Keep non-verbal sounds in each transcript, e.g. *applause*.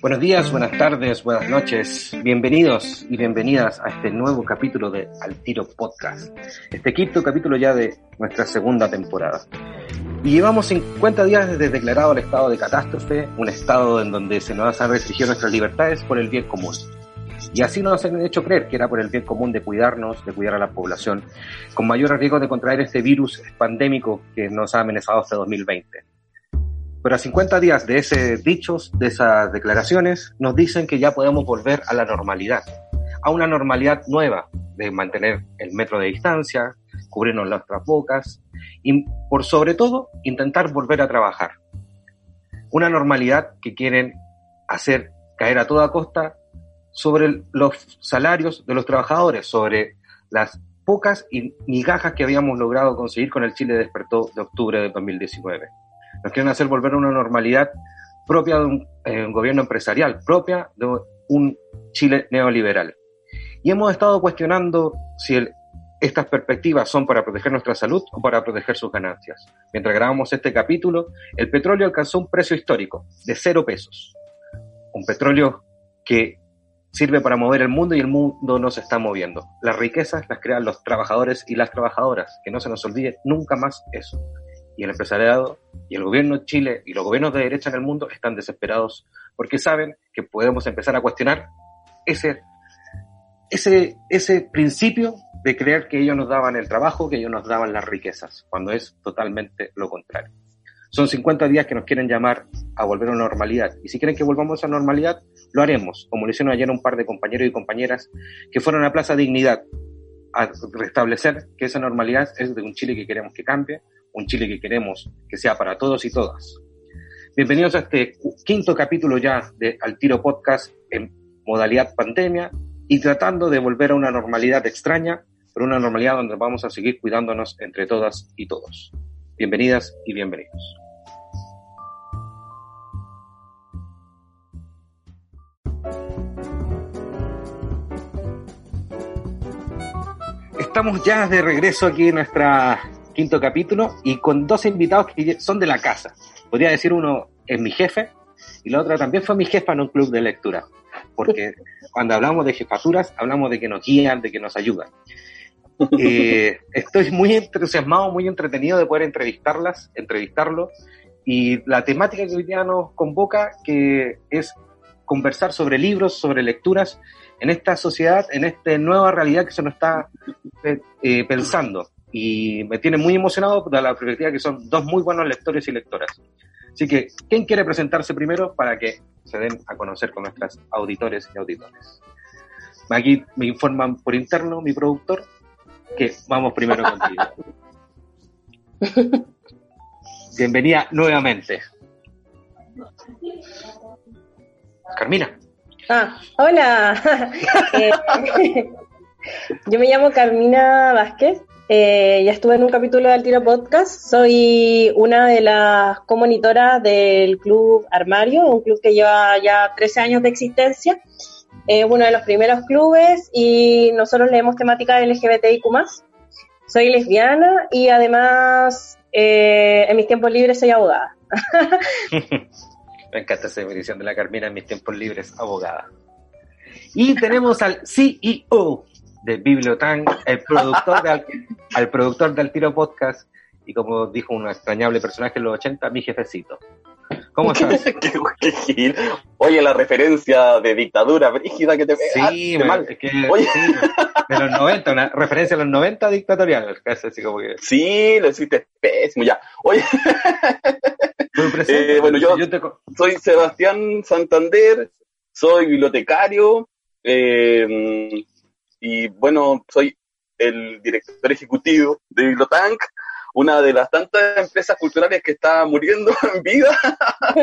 Buenos días, buenas tardes, buenas noches. Bienvenidos y bienvenidas a este nuevo capítulo de Al Tiro Podcast. Este quinto capítulo ya de nuestra segunda temporada. Y llevamos 50 días desde declarado el estado de catástrofe, un estado en donde se nos han restringido nuestras libertades por el bien común. Y así nos han hecho creer que era por el bien común de cuidarnos, de cuidar a la población, con mayor riesgo de contraer este virus pandémico que nos ha amenazado hasta 2020. Pero a 50 días de esos dichos, de esas declaraciones, nos dicen que ya podemos volver a la normalidad, a una normalidad nueva, de mantener el metro de distancia, cubrirnos nuestras bocas y, por sobre todo, intentar volver a trabajar. Una normalidad que quieren hacer caer a toda costa sobre los salarios de los trabajadores, sobre las pocas migajas que habíamos logrado conseguir con el Chile despertó de octubre de 2019. Nos quieren hacer volver a una normalidad propia de un, eh, un gobierno empresarial, propia de un Chile neoliberal. Y hemos estado cuestionando si estas perspectivas son para proteger nuestra salud o para proteger sus ganancias. Mientras grabamos este capítulo, el petróleo alcanzó un precio histórico de cero pesos. Un petróleo que sirve para mover el mundo y el mundo no se está moviendo. Las riquezas las crean los trabajadores y las trabajadoras, que no se nos olvide nunca más eso. Y el empresariado y el gobierno de Chile y los gobiernos de derecha en el mundo están desesperados porque saben que podemos empezar a cuestionar ese, ese, ese principio de creer que ellos nos daban el trabajo, que ellos nos daban las riquezas, cuando es totalmente lo contrario. Son 50 días que nos quieren llamar a volver a la normalidad. Y si quieren que volvamos a la normalidad, lo haremos, como lo hicieron ayer un par de compañeros y compañeras que fueron a Plaza Dignidad a restablecer que esa normalidad es de un Chile que queremos que cambie, un Chile que queremos que sea para todos y todas. Bienvenidos a este quinto capítulo ya de Al Tiro Podcast en modalidad pandemia y tratando de volver a una normalidad extraña, pero una normalidad donde vamos a seguir cuidándonos entre todas y todos. Bienvenidas y bienvenidos. Estamos ya de regreso aquí en nuestro quinto capítulo y con dos invitados que son de la casa. Podría decir uno es mi jefe y la otra también fue mi jefa en un club de lectura. Porque *laughs* cuando hablamos de jefaturas, hablamos de que nos guían, de que nos ayudan. Eh, estoy muy entusiasmado, muy entretenido de poder entrevistarlas, entrevistarlo. Y la temática que hoy día nos convoca, que es conversar sobre libros, sobre lecturas en esta sociedad, en esta nueva realidad que se nos está eh, eh, pensando. Y me tiene muy emocionado de la perspectiva que son dos muy buenos lectores y lectoras. Así que, ¿quién quiere presentarse primero para que se den a conocer con nuestros auditores y auditores? Aquí me informan por interno mi productor que vamos primero contigo. *laughs* Bienvenida nuevamente. Carmina. Ah, hola. *laughs* Eh, *laughs* yo me llamo Carmina Vázquez. Eh, ya estuve en un capítulo del Tiro Podcast. Soy una de las comonitoras del Club Armario, un club que lleva ya 13 años de existencia. Es uno de los primeros clubes y nosotros leemos temática LGBTIQ. Soy lesbiana y además eh, en mis tiempos libres soy abogada. *laughs* Me encanta esa definición de la Carmina en mis tiempos libres, abogada. Y tenemos al CEO de Bibliotan, el productor de, al, productor del Tiro Podcast, y como dijo un extrañable personaje en los 80, mi jefecito. ¿Cómo *laughs* estás? ¿Qué, Oye, la referencia de dictadura brígida que te Sí, ah, es que, sí, de los 90, una referencia a los 90 dictatorial, así como que... Sí, lo hiciste pésimo, ya. Oye, *laughs* eh, bueno, yo, soy Sebastián Santander, soy bibliotecario, eh, y bueno, soy el director ejecutivo de Bibliotank, una de las tantas empresas culturales que está muriendo *laughs* en vida *laughs*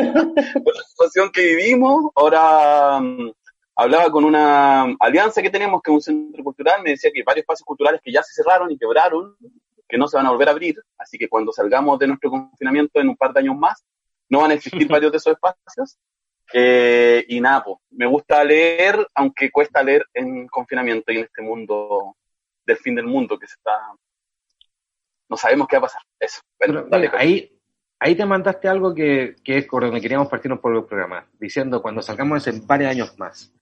por la situación que vivimos. Ahora mm, hablaba con una alianza que tenemos, que es un centro cultural, me decía que varios espacios culturales que ya se cerraron y quebraron, que no se van a volver a abrir, así que cuando salgamos de nuestro confinamiento en un par de años más, no van a existir *laughs* varios de esos espacios. Eh, y nada, pues, me gusta leer, aunque cuesta leer en confinamiento y en este mundo del fin del mundo que se está... No sabemos qué va a pasar. Eso. dale, ahí, ahí te mandaste algo que, que es por donde queríamos partirnos por el programa, diciendo cuando salgamos en varios años más.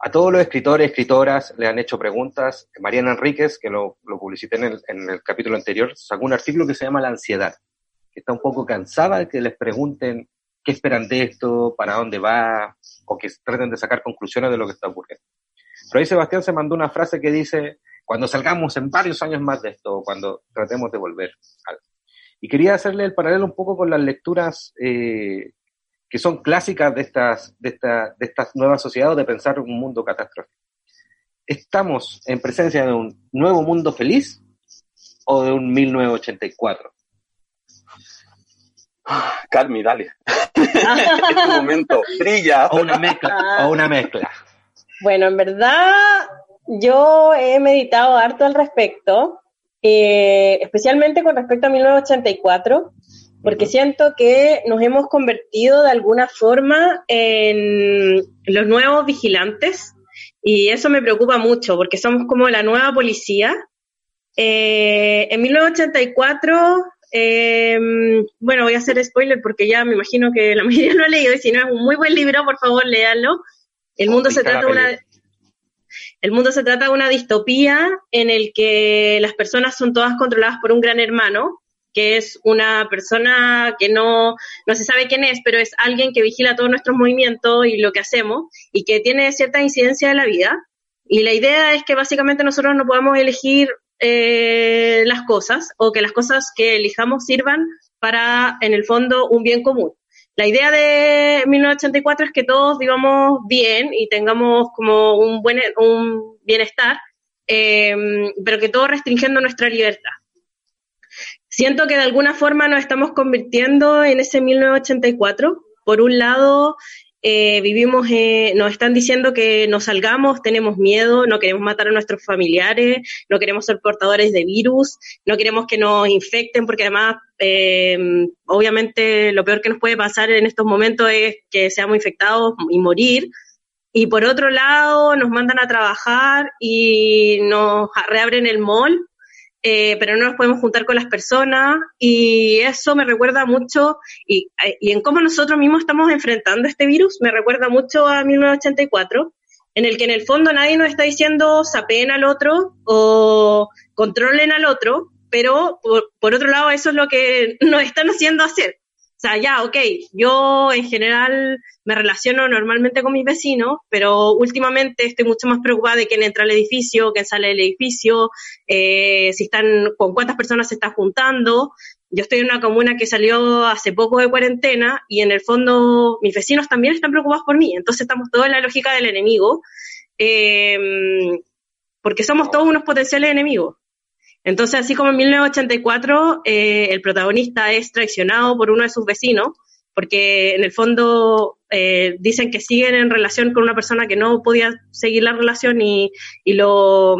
A todos los escritores, escritoras le han hecho preguntas. Mariana Enríquez, que lo, lo publicité en el, capítulo anterior, sacó un artículo que se llama La ansiedad, que está un poco cansada de que les pregunten qué esperan de esto, para dónde va, o que traten de sacar conclusiones de lo que está ocurriendo. Pero ahí Sebastián se mandó una frase que dice, cuando salgamos en varios años más de esto, cuando tratemos de volver. Y quería hacerle el paralelo un poco con las lecturas eh, que son clásicas de estas, de, esta, de estas nuevas sociedades de pensar un mundo catastrófico. ¿Estamos en presencia de un nuevo mundo feliz o de un 1984? *sighs* Carmi, dale. *laughs* este momento, brilla. O una mezcla, o una mezcla. Bueno, en verdad, yo he meditado harto al respecto, eh, especialmente con respecto a 1984, porque siento que nos hemos convertido de alguna forma en los nuevos vigilantes y eso me preocupa mucho porque somos como la nueva policía. Eh, en 1984, eh, bueno, voy a hacer spoiler porque ya me imagino que la *laughs* mayoría lo ha leído y si no es un muy buen libro, por favor, léanlo. El mundo se trata de una... El mundo se trata de una distopía en el que las personas son todas controladas por un gran hermano que es una persona que no, no se sabe quién es, pero es alguien que vigila todos nuestros movimientos y lo que hacemos y que tiene cierta incidencia en la vida. Y la idea es que básicamente nosotros no podamos elegir eh, las cosas o que las cosas que elijamos sirvan para, en el fondo, un bien común. La idea de 1984 es que todos vivamos bien y tengamos como un buen un bienestar, eh, pero que todo restringiendo nuestra libertad. Siento que de alguna forma nos estamos convirtiendo en ese 1984. Por un lado, eh, vivimos, eh, nos están diciendo que nos salgamos, tenemos miedo, no queremos matar a nuestros familiares, no queremos ser portadores de virus, no queremos que nos infecten, porque además, eh, obviamente, lo peor que nos puede pasar en estos momentos es que seamos infectados y morir. Y por otro lado, nos mandan a trabajar y nos reabren el mall eh, pero no nos podemos juntar con las personas y eso me recuerda mucho, y, y, en cómo nosotros mismos estamos enfrentando este virus, me recuerda mucho a 1984, en el que en el fondo nadie nos está diciendo sapen al otro o controlen al otro, pero por, por otro lado eso es lo que *laughs* nos están haciendo hacer. O sea, ya, ok, yo en general me relaciono normalmente con mis vecinos, pero últimamente estoy mucho más preocupada de quién entra al edificio, quién sale del edificio, eh, si están, con cuántas personas se están juntando. Yo estoy en una comuna que salió hace poco de cuarentena y en el fondo mis vecinos también están preocupados por mí. Entonces estamos todos en la lógica del enemigo, eh, porque somos todos unos potenciales enemigos. Entonces, así como en 1984, eh, el protagonista es traicionado por uno de sus vecinos, porque en el fondo eh, dicen que siguen en relación con una persona que no podía seguir la relación y, lo,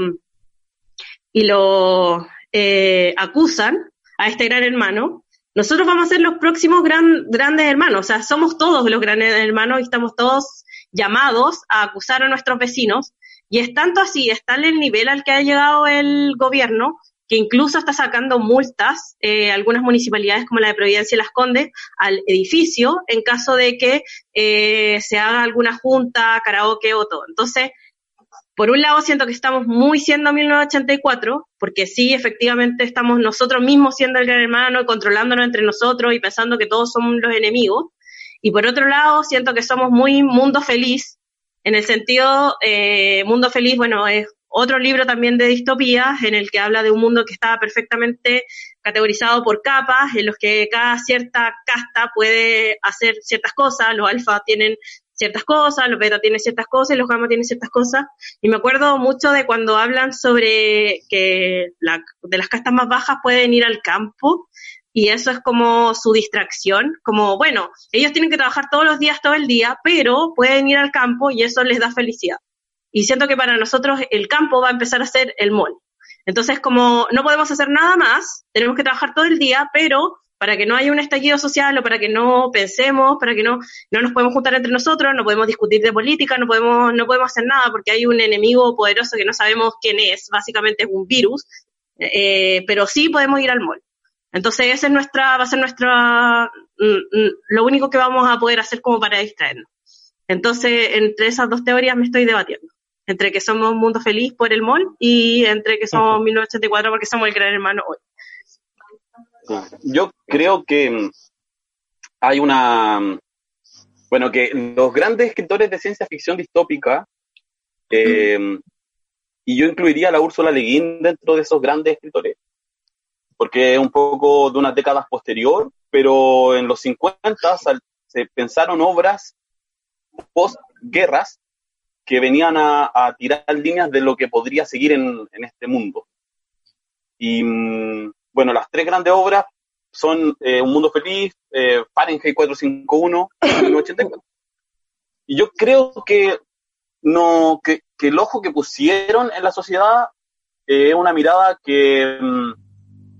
y lo eh, acusan a este gran hermano. Nosotros vamos a ser los próximos grandes hermanos, o sea, somos todos los grandes hermanos y estamos todos llamados a acusar a nuestros vecinos. Y es tanto así, es tal el nivel al que ha llegado el gobierno, que incluso está sacando multas, eh, algunas municipalidades como la de Providencia y Las Condes, al edificio en caso de que eh, se haga alguna junta, karaoke o todo. Entonces, por un lado siento que estamos muy siendo 1984, porque sí, efectivamente estamos nosotros mismos siendo el gran hermano, controlándonos entre nosotros y pensando que todos somos los enemigos. Y por otro lado, siento que somos muy mundo feliz, en el sentido, eh, mundo feliz, bueno, es otro libro también de distopías en el que habla de un mundo que está perfectamente categorizado por capas, en los que cada cierta casta puede hacer ciertas cosas. Los alfa tienen ciertas cosas, los beta tienen ciertas cosas los gamma tienen ciertas cosas. Y me acuerdo mucho de cuando hablan sobre que la, de las castas más bajas pueden ir al campo y eso es como su distracción, como, bueno, ellos tienen que trabajar todos los días, todo el día, pero pueden ir al campo y eso les da felicidad. Y siento que para nosotros el campo va a empezar a ser el mall. Entonces, como no podemos hacer nada más, tenemos que trabajar todo el día, pero para que no haya un estallido social o para que no pensemos, para que no, no nos podemos juntar entre nosotros, no podemos discutir de política, no podemos, no podemos hacer nada porque hay un enemigo poderoso que no sabemos quién es, básicamente es un virus, eh, pero sí podemos ir al mall. Entonces, esa es nuestra, va a ser nuestra, mm, mm, lo único que vamos a poder hacer como para distraernos. Entonces, entre esas dos teorías me estoy debatiendo. Entre que somos un mundo feliz por el mall y entre que somos 1984 porque somos el gran hermano hoy. Yo creo que mm, hay una. Bueno, que los grandes escritores de ciencia ficción distópica, eh, y yo incluiría a la Úrsula Le Guin dentro de esos grandes escritores, porque es un poco de unas décadas posterior, pero en los 50 se pensaron obras postguerras que venían a, tirar líneas de lo que podría seguir en, este mundo. Y mm, bueno, las tres grandes obras son eh, Un Mundo Feliz, eh, Fahrenheit 451 y 1984. Y yo creo que, no, que, el ojo que pusieron en la sociedad es una mirada que... Mm,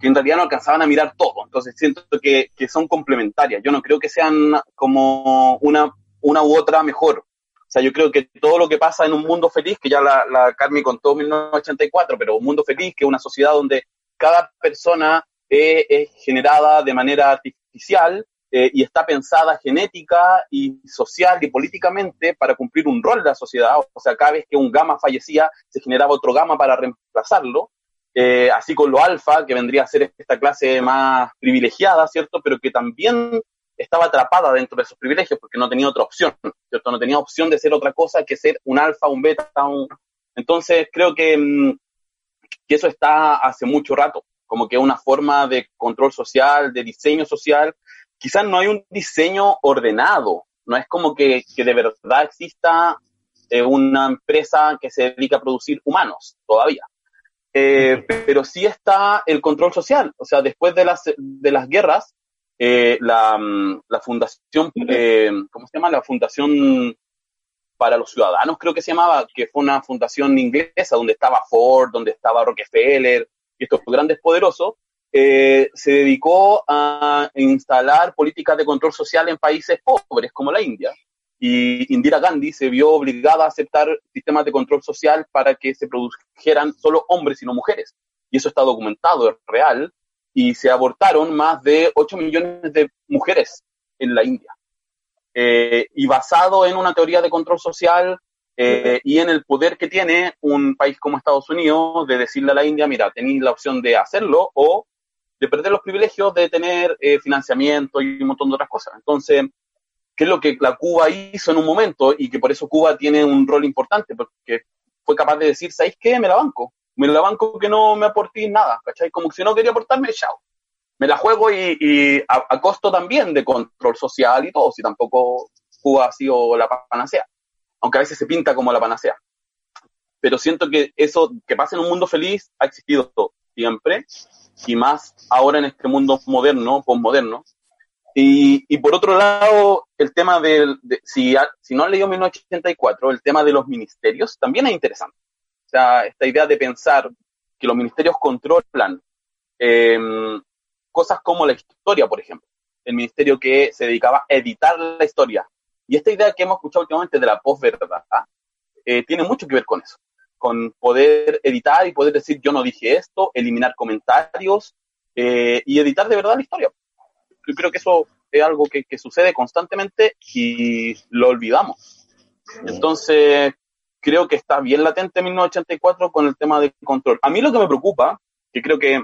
que en realidad no alcanzaban a mirar todo. Entonces siento que, que son complementarias. Yo no creo que sean como una, una u otra mejor. O sea, yo creo que todo lo que pasa en un mundo feliz, que ya la, la Carmi contó en 1984, pero un mundo feliz, que es una sociedad donde cada persona es generada de manera artificial eh, y está pensada genética y social y políticamente para cumplir un rol en la sociedad. O sea, cada vez que un gamma fallecía, se generaba otro gamma para reemplazarlo. Eh, así con lo alfa, que vendría a ser esta clase más privilegiada, ¿cierto? Pero que también estaba atrapada dentro de esos privilegios porque no tenía otra opción, ¿cierto? No tenía opción de ser otra cosa que ser un alfa, un beta, un... Entonces creo que, mm, que eso está hace mucho rato, como que una forma de control social, de diseño social. Quizás no hay un diseño ordenado, no es como que, que de verdad exista eh, una empresa que se dedica a producir humanos todavía. Eh, pero sí está el control social. O sea, después de las, de las guerras, eh, la, mm, la, fundación, eh, ¿cómo se llama? La Fundación para los Ciudadanos, creo que se llamaba, que fue una fundación inglesa donde estaba Ford, donde estaba Rockefeller y estos grandes poderosos, se dedicó a instalar políticas de control social en países pobres como la India y Indira Gandhi se vio obligada a aceptar sistemas de control social para que se produjeran solo hombres y no mujeres. Y eso está documentado, es real, y se abortaron más de 8 millones de mujeres en la India. Eh, y basado en una teoría de control social eh, y en el poder que tiene un país como Estados Unidos de decirle a la India, mira, tenéis la opción de hacerlo o de perder los privilegios de tener eh, financiamiento y un montón de otras cosas. Entonces, que es lo que la Cuba hizo en un momento y que por eso Cuba tiene un rol importante, porque fue capaz de decir, ¿sabéis qué? Me la banco. Me la banco que no me aportéis nada, ¿cachai? Como que si no quería aportarme, chao. Me la juego y, a, costo también de control social y todo, si tampoco Cuba ha sido la panacea, aunque a veces se pinta como la panacea. Pero siento que eso, que pasa en un mundo feliz, ha existido siempre, y más ahora en este mundo moderno, postmoderno, y, por otro lado, el tema del, de, si, si no han leído 1984, el tema de los ministerios también es interesante. O sea, esta idea de pensar que los ministerios controlan em, cosas como la historia, por ejemplo. El ministerio que se dedicaba a editar la historia. Y esta idea que hemos escuchado últimamente de la posverdad eh, tiene mucho que ver con eso. Con poder editar y poder decir yo no dije esto, eliminar comentarios eh, y editar de verdad la historia yo creo que eso es algo que, sucede constantemente y lo olvidamos. Entonces, creo que está bien latente 1984 con el tema de control. A mí lo que me preocupa, que creo que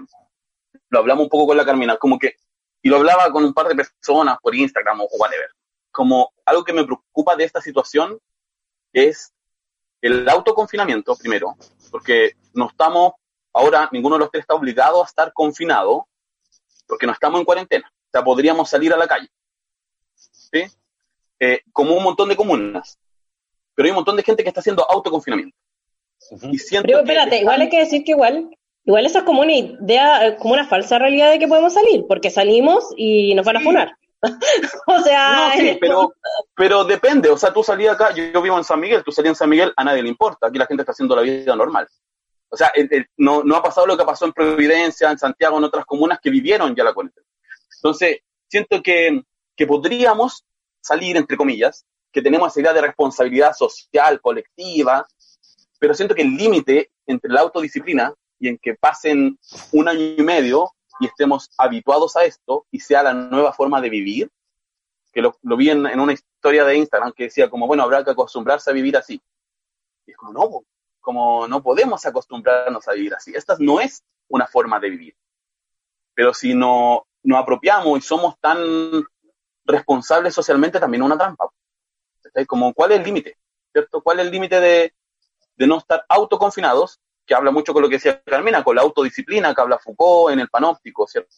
lo hablamos un poco con la Carmina, como que, y lo hablaba con un par de personas por Instagram o whatever, como algo que me preocupa de esta situación es el autoconfinamiento, primero, porque no estamos, ahora ninguno de los tres está obligado a estar confinado, porque no estamos en cuarentena sea, podríamos salir a la calle. ¿sí? eh, como un montón de comunas. Pero hay un montón de gente que está haciendo autoconfinamiento. Y pero espérate, igual hay que decir que igual, igual eso es como una idea, como una falsa realidad de que podemos salir, porque salimos y nos van a funar. *laughs* o sea. No, sí, pero, pero depende. O sea, tú salías acá, yo, vivo en San Miguel, tú salías en San Miguel, a nadie le importa. Aquí la gente está haciendo la vida normal. O sea, no, no ha pasado lo que pasó en Providencia, en Santiago, en otras comunas que vivieron ya la cuarentena. Entonces, siento que, que podríamos salir, entre comillas, que tenemos esa idea de responsabilidad social, colectiva, pero siento que el límite entre la autodisciplina y en que pasen un año y medio y estemos habituados a esto y sea la nueva forma de vivir, que lo, vi en, una historia de Instagram que decía como, bueno, habrá que acostumbrarse a vivir así. Y es como, no, como no podemos acostumbrarnos a vivir así. Esta no es una forma de vivir. Pero si no nos apropiamos y somos tan responsables socialmente, también una trampa. Como, ¿cuál es el límite? ¿Cierto? ¿Cuál es el límite de, de no estar autoconfinados que habla mucho con lo que decía Carmina, con la autodisciplina que habla Foucault en el panóptico, ¿cierto?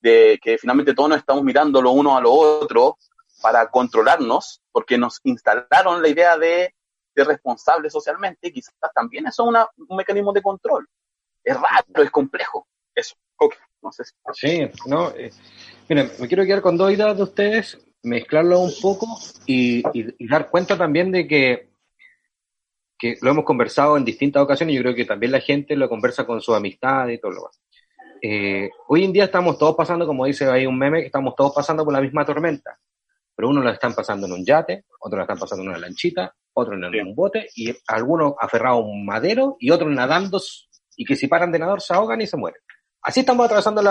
De que finalmente todos nos estamos mirando lo uno a lo otro para controlarnos, porque nos instalaron la idea de ser responsables socialmente, y quizás también eso es un mecanismo de control. Es raro, es complejo. Eso, no sé si... Sí, no, eh, miren, me quiero quedar con dos ideas de ustedes, mezclarlo un poco y dar cuenta también de que que lo hemos conversado en distintas ocasiones, yo creo que también la gente lo conversa con su amistad y todo lo demás. Eh, hoy en día estamos todos pasando, como dice ahí un meme, que estamos todos pasando por la misma tormenta, pero unos lo están pasando en un yate, otros lo están pasando en una lanchita, otros en un bote, y algunos aferrados a un madero y otros nadando, y que si paran de nadar se ahogan y se mueren. Así estamos atravesando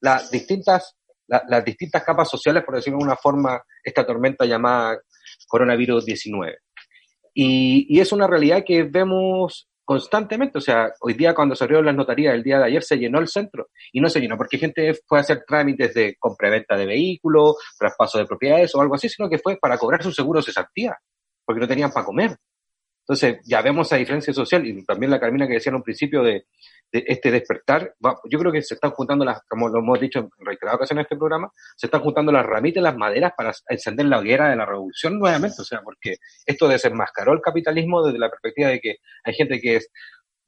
las distintas, las distintas capas sociales, por decirlo de una forma, esta tormenta llamada coronavirus 19. Y, es una realidad que vemos constantemente. O sea, hoy día cuando se abrió las notarías, el día de ayer se llenó el centro y no se llenó porque gente fue a hacer trámites de compra-venta de vehículos, traspaso de propiedades o algo así, sino que fue para cobrar su seguro de cesantía, porque no tenían para comer. Entonces, ya vemos esa diferencia social y también la Carmina que decía en un principio de, este despertar, yo creo que se están juntando las, como lo hemos dicho en reiteradas ocasiones en este programa, se están juntando las ramitas y las maderas para encender la hoguera de la revolución nuevamente, o sea, porque esto desenmascaró el capitalismo desde la perspectiva de que hay gente que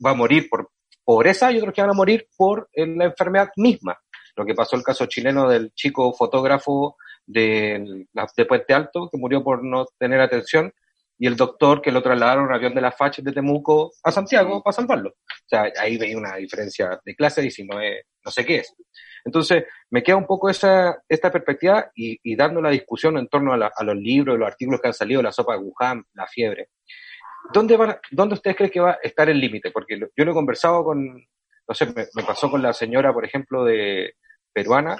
va a morir por pobreza y otros que van a morir por eh, la enfermedad misma. Lo que pasó el caso chileno del chico fotógrafo de, de Puente Alto, que murió por no tener atención, y el doctor que lo trasladaron en avión de la FACH de Temuco a Santiago para salvarlo. O sea, ahí veía una diferencia de clase y si no es, no sé qué es. Entonces, me queda un poco esa, esta perspectiva y, dando la discusión en torno a, los libros, los artículos que han salido, la sopa de Wuhan, la fiebre. ¿Dónde, van, ¿Dónde ustedes creen que va a estar el límite? Porque yo lo he conversado con, no sé, me pasó con la señora, por ejemplo, de peruana,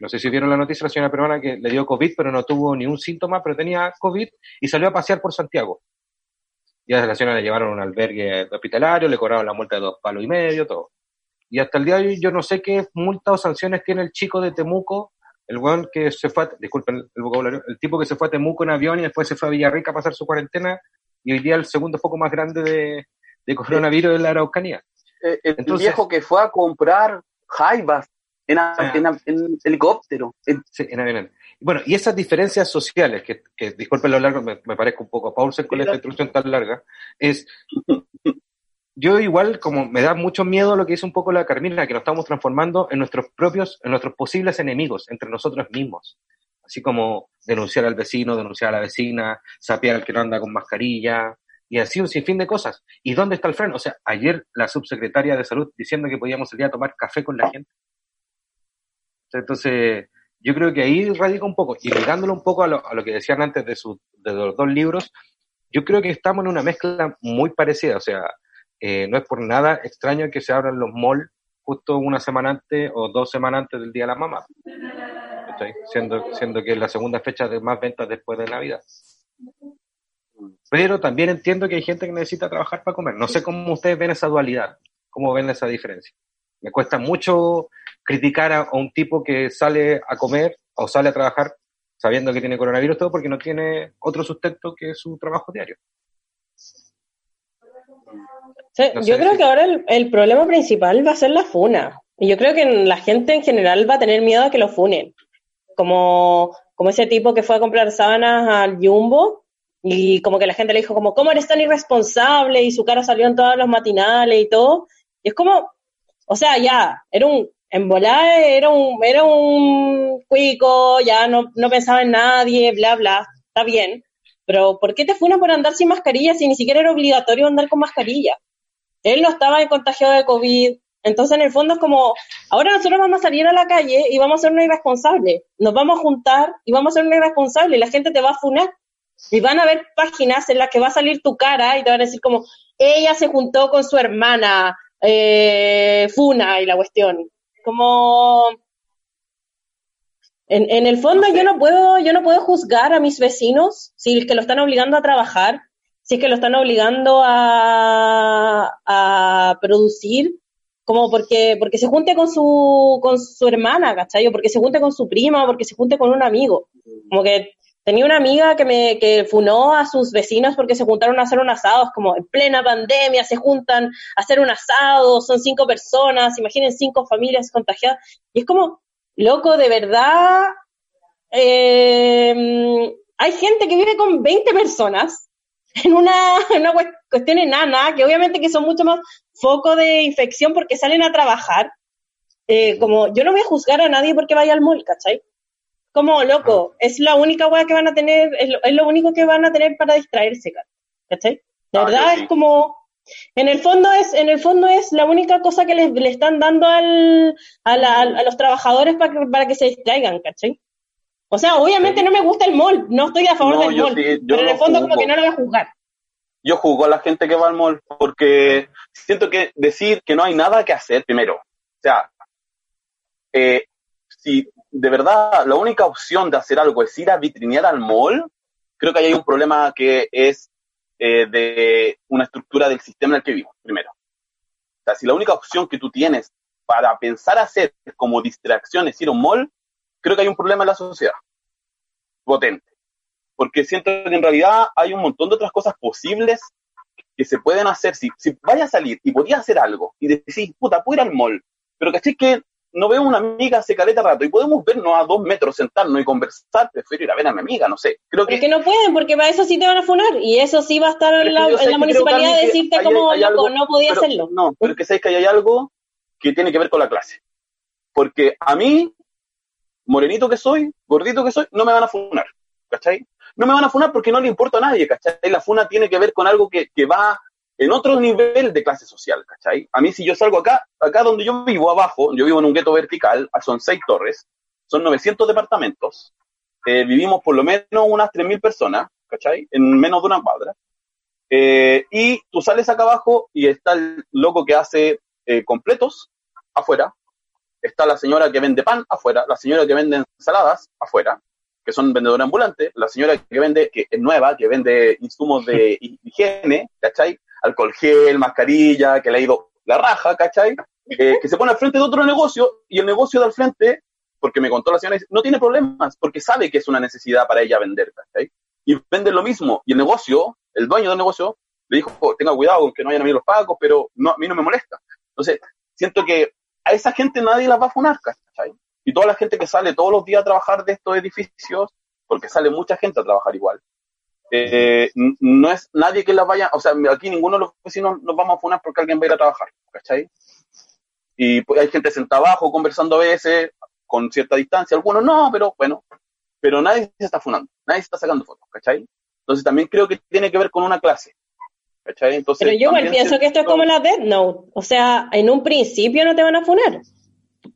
no sé si vieron la noticia, la señora peruana que le dio COVID, pero no tuvo ni un síntoma, pero tenía COVID y salió a pasear por Santiago. Y a la señora le llevaron a un albergue hospitalario, le cobraron la multa de dos palos y medio, todo. Y hasta el día de hoy yo no sé qué multa o sanciones tiene el chico de Temuco, el weón que se fue, disculpen el vocabulario, el tipo que se fue a Temuco en avión y después se fue a Villarrica a pasar su cuarentena y hoy día el segundo foco más grande de, de coronavirus es la Araucanía. Eh, el viejo que fue a comprar jaibas en, helicóptero. Sí, en avión. Bueno, y esas diferencias sociales, que, que disculpen lo largo, me, me parezco un poco a Paulsen con esta instrucción tan larga, es. *laughs* Yo igual, como me da mucho miedo lo que dice un poco la Carmina, que nos estamos transformando en nuestros propios, en nuestros posibles enemigos, entre nosotros mismos. Así como denunciar al vecino, denunciar a la vecina, sapear al que no anda con mascarilla, y así un sinfín de cosas. ¿Y dónde está el freno? O sea, ayer la subsecretaria de salud diciendo que podíamos salir a tomar café con la gente. Entonces, yo creo que ahí radica un poco, y ligándolo un poco a lo, a lo que decían antes de, su, de los dos libros, yo creo que estamos en una mezcla muy parecida, o sea, eh, no es por nada extraño que se abran los malls justo una semana antes o dos semanas antes del Día de la Mamá, siendo, siendo que es la segunda fecha de más ventas después de Navidad. Pero también entiendo que hay gente que necesita trabajar para comer. No sé cómo ustedes ven esa dualidad, cómo ven esa diferencia. Me cuesta mucho criticar a, un tipo que sale a comer o sale a trabajar sabiendo que tiene coronavirus, todo porque no tiene otro sustento que su trabajo diario. yo creo que ahora el, problema principal va a ser la funa. Y yo creo que la gente en general va a tener miedo a que lo funen. Como, como ese tipo que fue a comprar sábanas al Jumbo y como que la gente le dijo como, ¿cómo eres tan irresponsable? Y su cara salió en todos los matinales y todo. Y es como, o sea, ya, era un, en volar era un, era un cuico, ya no, no pensaba en nadie, bla, bla, está bien. Pero ¿por qué te fueron por andar sin mascarilla si ni siquiera era obligatorio andar con mascarilla? Él no estaba contagiado de COVID, entonces, en el fondo es como, ahora nosotros vamos a salir a la calle y vamos a ser una irresponsable. Nos vamos a juntar y vamos a ser una irresponsable. La gente te va a funar. Y van a haber páginas en las que va a salir tu cara y te van a decir como, ella se juntó con su hermana, eh, Funa y la cuestión. Como, en, en el fondo yo no puedo, yo no puedo juzgar a mis vecinos si es que lo están obligando a trabajar, si es que lo están obligando a, a producir, como porque, porque se junte con su, con su hermana, ¿cachai? O porque se junte con su prima, o porque se junte con un amigo. Como que tenía una amiga que me que funó a sus vecinos porque se juntaron a hacer un asado, como en plena pandemia se juntan a hacer un asado, son cinco personas, imaginen cinco familias contagiadas. Y es como, loco, de verdad, eh, hay gente que vive con 20 personas *laughs* en una, una cuestión enana, que obviamente que son mucho más foco de infección porque salen a trabajar. Eh, como yo no voy a juzgar a nadie porque vaya al mall, ¿cachai? Como loco, es la única weá que van a tener, es lo, único que van a tener para distraerse, ¿cachai? La ah, verdad es como, en el fondo es, en el fondo es la única cosa que le, están dando al, a, a, los trabajadores para que, para que se distraigan, ¿cachai? O sea, obviamente no me gusta el mall, no estoy a favor del mall, pero en el fondo como que no lo voy a juzgar. Yo juzgo a la gente que va al mall porque siento que decir que no hay nada que hacer, primero, o sea, eh, si de verdad la única opción de hacer algo es ir a vitrinear al mall, creo que ahí hay un problema que es eh, de una estructura del sistema en el que vivo, primero. O sea, si la única opción que tú tienes para pensar hacer como distracción es ir a un mall, creo que hay un problema en la sociedad. Potente. Porque siento que en realidad hay un montón de otras cosas posibles que se pueden hacer. Si, si vaya a salir y podía hacer algo y decís, puta, puedo ir al mall, pero caché que no veo una amiga hace caleta rato y podemos vernos a dos metros, sentarnos y conversar, prefiero ir a ver a mi amiga, no sé. Creo que... Es que no pueden, porque para eso sí te van a funar y eso sí va a estar en la, en la municipalidad de decirte como no podía hacerlo. No, pero que sabéis que hay algo que tiene que ver con la clase. Porque a mí morenito que soy, gordito que soy, no me van a funar, ¿cachai? No me van a funar porque no le importa a nadie, ¿cachai? La funa tiene que ver con algo que, que va en otro nivel de clase social, ¿cachai? A mí si yo salgo acá, acá donde yo vivo, abajo, yo vivo en un gueto vertical, son seis torres, son 900 departamentos, eh, vivimos por lo menos unas 3.000 personas, ¿cachai? En menos de una cuadra. Eh, y tú sales acá abajo y está el loco que hace eh, completos afuera, está la señora que vende pan afuera, la señora que vende ensaladas afuera, que son vendedores ambulantes, la señora que vende, que es nueva, que vende insumos de *laughs* higiene, ¿cachai? Alcohol gel, mascarilla, que le ha ido la raja, ¿cachai? Eh, que se pone al frente de otro negocio y el negocio de al frente, porque me contó la señora, no tiene problemas, porque sabe que es una necesidad para ella vender, ¿cachai? Y vende lo mismo. Y el negocio, el dueño del negocio, le dijo, tenga cuidado con que no vayan a venir los pagos, pero no, a mí no me molesta. Entonces, siento que a esa gente nadie las va a funar, ¿cachai? Y toda la gente que sale todos los días a trabajar de estos edificios, porque sale mucha gente a trabajar igual, eh, no es nadie que las vaya, o sea, aquí ninguno de los vecinos nos vamos a funar porque alguien va a ir a trabajar, ¿cachai? Y pues, hay gente sentada abajo conversando a veces, con cierta distancia, algunos no, pero bueno, pero nadie se está funando, nadie se está sacando fotos, ¿cachai? Entonces también creo que tiene que ver con una clase. Pero yo igual pienso que esto es como la Death Note. O sea, en un principio no te van a funar.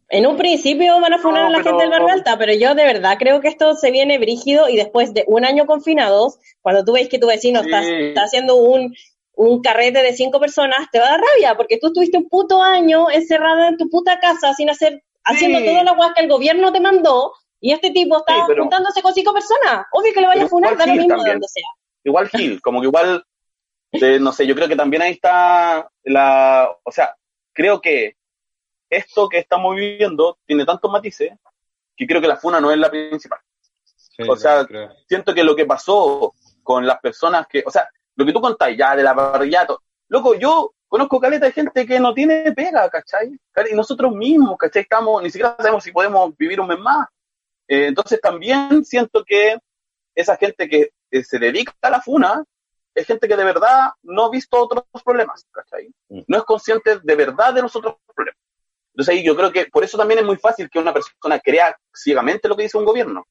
En un principio van a funar a la gente del barrio alta, pero yo de verdad creo que esto se viene brígido y después de un año confinados, cuando tú ves que tu vecino está, haciendo un, un carrete de cinco personas, te va a dar rabia, porque tú estuviste un puto año encerrada en tu puta casa sin hacer, haciendo toda la guas que el gobierno te mandó, y este tipo está juntándose con cinco personas. Obvio que le vaya a funar, da lo mismo de donde sea. Igual Gil, como que igual no sé, yo creo que también ahí está la, o sea, creo que esto que estamos viviendo tiene tantos matices que creo que la funa no es la principal. o sea, siento que lo que pasó con las personas que, o sea, lo que tú contáis ya de la barrillato, loco, yo conozco caleta de gente que no tiene pega, ¿cachai? Y nosotros mismos, ¿cachai? Estamos, ni siquiera sabemos si podemos vivir un mes más. Eh, entonces también siento que esa gente que se dedica a la funa es gente que de verdad no ha visto otros problemas, ¿cachai? Mm. No es consciente de verdad de los otros problemas. Entonces ahí yo creo que por eso también es muy fácil que una persona crea ciegamente lo que dice un gobierno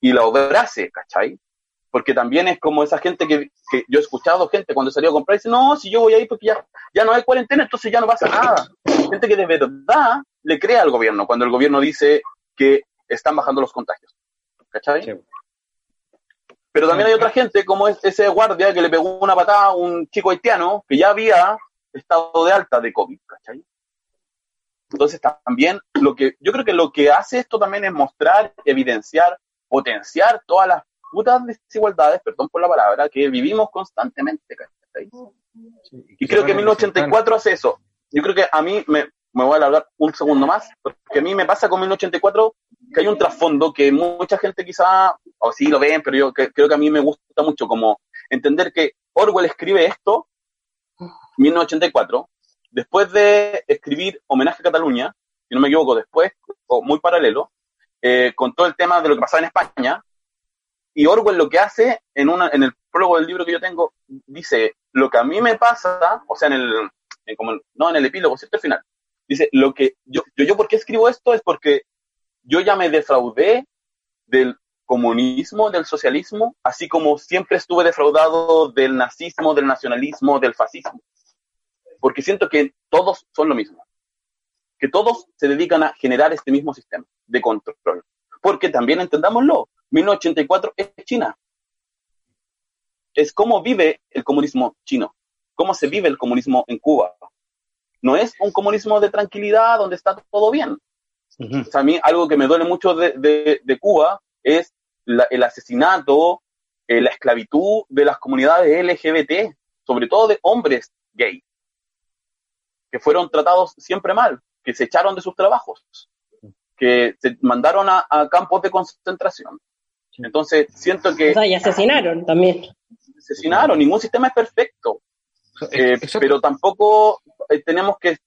y lo abrace, ¿cachai? Porque también es como esa gente que, que yo he escuchado gente cuando salió a comprar y dice, no, si yo voy ahí porque ya, ya no hay cuarentena, entonces ya no pasa nada. Gente que de verdad le crea al gobierno cuando el gobierno dice que están bajando los contagios. ¿Cachai? Pero también hay otra gente, como es ese guardia que le pegó una patada a un chico haitiano que ya había estado de alta de COVID, ¿cachai? Entonces también lo que, yo creo que lo que hace esto también es mostrar, evidenciar, potenciar todas las putas desigualdades, perdón por la palabra, que vivimos constantemente, ¿cachai? y creo que 1984 hace eso. Yo creo que a mí me, me voy a hablar un segundo más, porque a mí me pasa con 1984 que hay un trasfondo que mucha gente quizá, o sí lo ven, pero yo creo que a mí me gusta mucho como entender que Orwell escribe esto, 1984, después de escribir Homenaje a Cataluña, si no me equivoco, después, o muy paralelo, eh, con todo el tema de lo que pasaba en España, y Orwell lo que hace en, una, en el prólogo del libro que yo tengo, dice, lo que a mí me pasa, o sea, en el, como, no en el epílogo, ¿cierto? Al final, dice, lo que yo, yo, yo, ¿por qué escribo esto? Es porque yo ya me defraudé del comunismo, del socialismo, así como siempre estuve defraudado del nazismo, del nacionalismo, del fascismo. Porque siento que todos son lo mismo. Que todos se dedican a generar este mismo sistema de control. Porque también entendámoslo, 1984 es China. Es cómo vive el comunismo chino, cómo se vive el comunismo en Cuba. No es un comunismo de tranquilidad donde está todo bien a mí algo que me duele mucho de, de, Cuba es el asesinato, eh, la esclavitud de las comunidades LGBT, sobre todo de hombres gay, que fueron tratados siempre mal, que se echaron de sus trabajos, que se mandaron a, campos de concentración. Entonces, siento que... O sea, y asesinaron también. Asesinaron, ningún sistema es perfecto. Eh, pero tampoco eh, tenemos que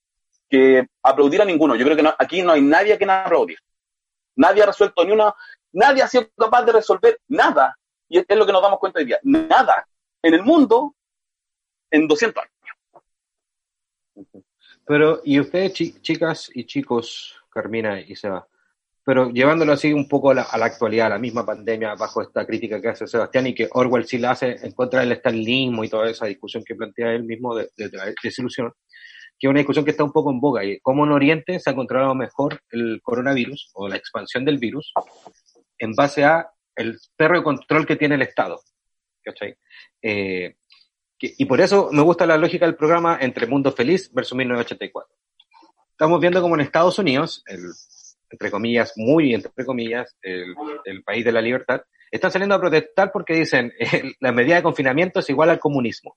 que aplaudir a ninguno. Yo creo que aquí no hay nadie a quien aplaudir. Nadie ha resuelto ni una, nadie ha sido capaz de resolver nada. Y es, lo que nos damos cuenta hoy día. Nada en el mundo en 200 años. Pero, y ustedes, chicas y chicos, Carmina y Seba, pero llevándolo así un poco a la, actualidad, a la misma pandemia, bajo esta crítica que hace Sebastián y que Orwell sí la hace en contra del estalinismo y toda esa discusión que plantea él mismo de, de la desilusión que es una discusión que está un poco en boga, y cómo en Oriente se ha controlado mejor el coronavirus o la expansión del virus en base a el perro de control que tiene el Estado. Eh, y por eso me gusta la lógica del programa entre Mundo Feliz versus 1984. Estamos viendo como en Estados Unidos, el, entre comillas, muy entre comillas, el, el, país de la libertad, están saliendo a protestar porque dicen la medida de confinamiento es igual al comunismo.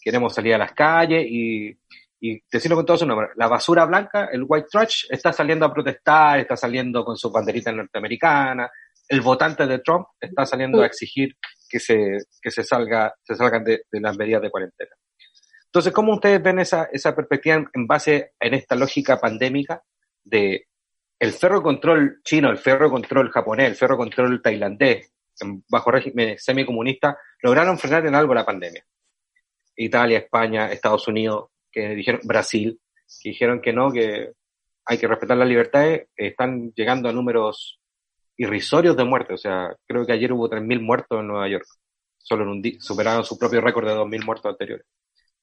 Queremos salir a las calles y y decirlo con todo su nombre, la basura blanca, el white trash, está saliendo a protestar, está saliendo con su banderita norteamericana, el votante de Trump está saliendo a exigir que se, que se salga, se salgan de, las medidas de cuarentena. Entonces, ¿cómo ustedes ven esa, esa perspectiva en base en esta lógica pandémica de el ferro control chino, el ferro control japonés, el ferro control tailandés, bajo régimen semicomunista, lograron frenar en algo la pandemia? Italia, España, Estados Unidos, que dijeron, Brasil, que dijeron que no, que hay que respetar las libertades, están llegando a números irrisorios de muertes. O sea, creo que ayer hubo 3.000 muertos en Nueva York. Solo en un día, superaron su propio récord de 2.000 muertos anteriores.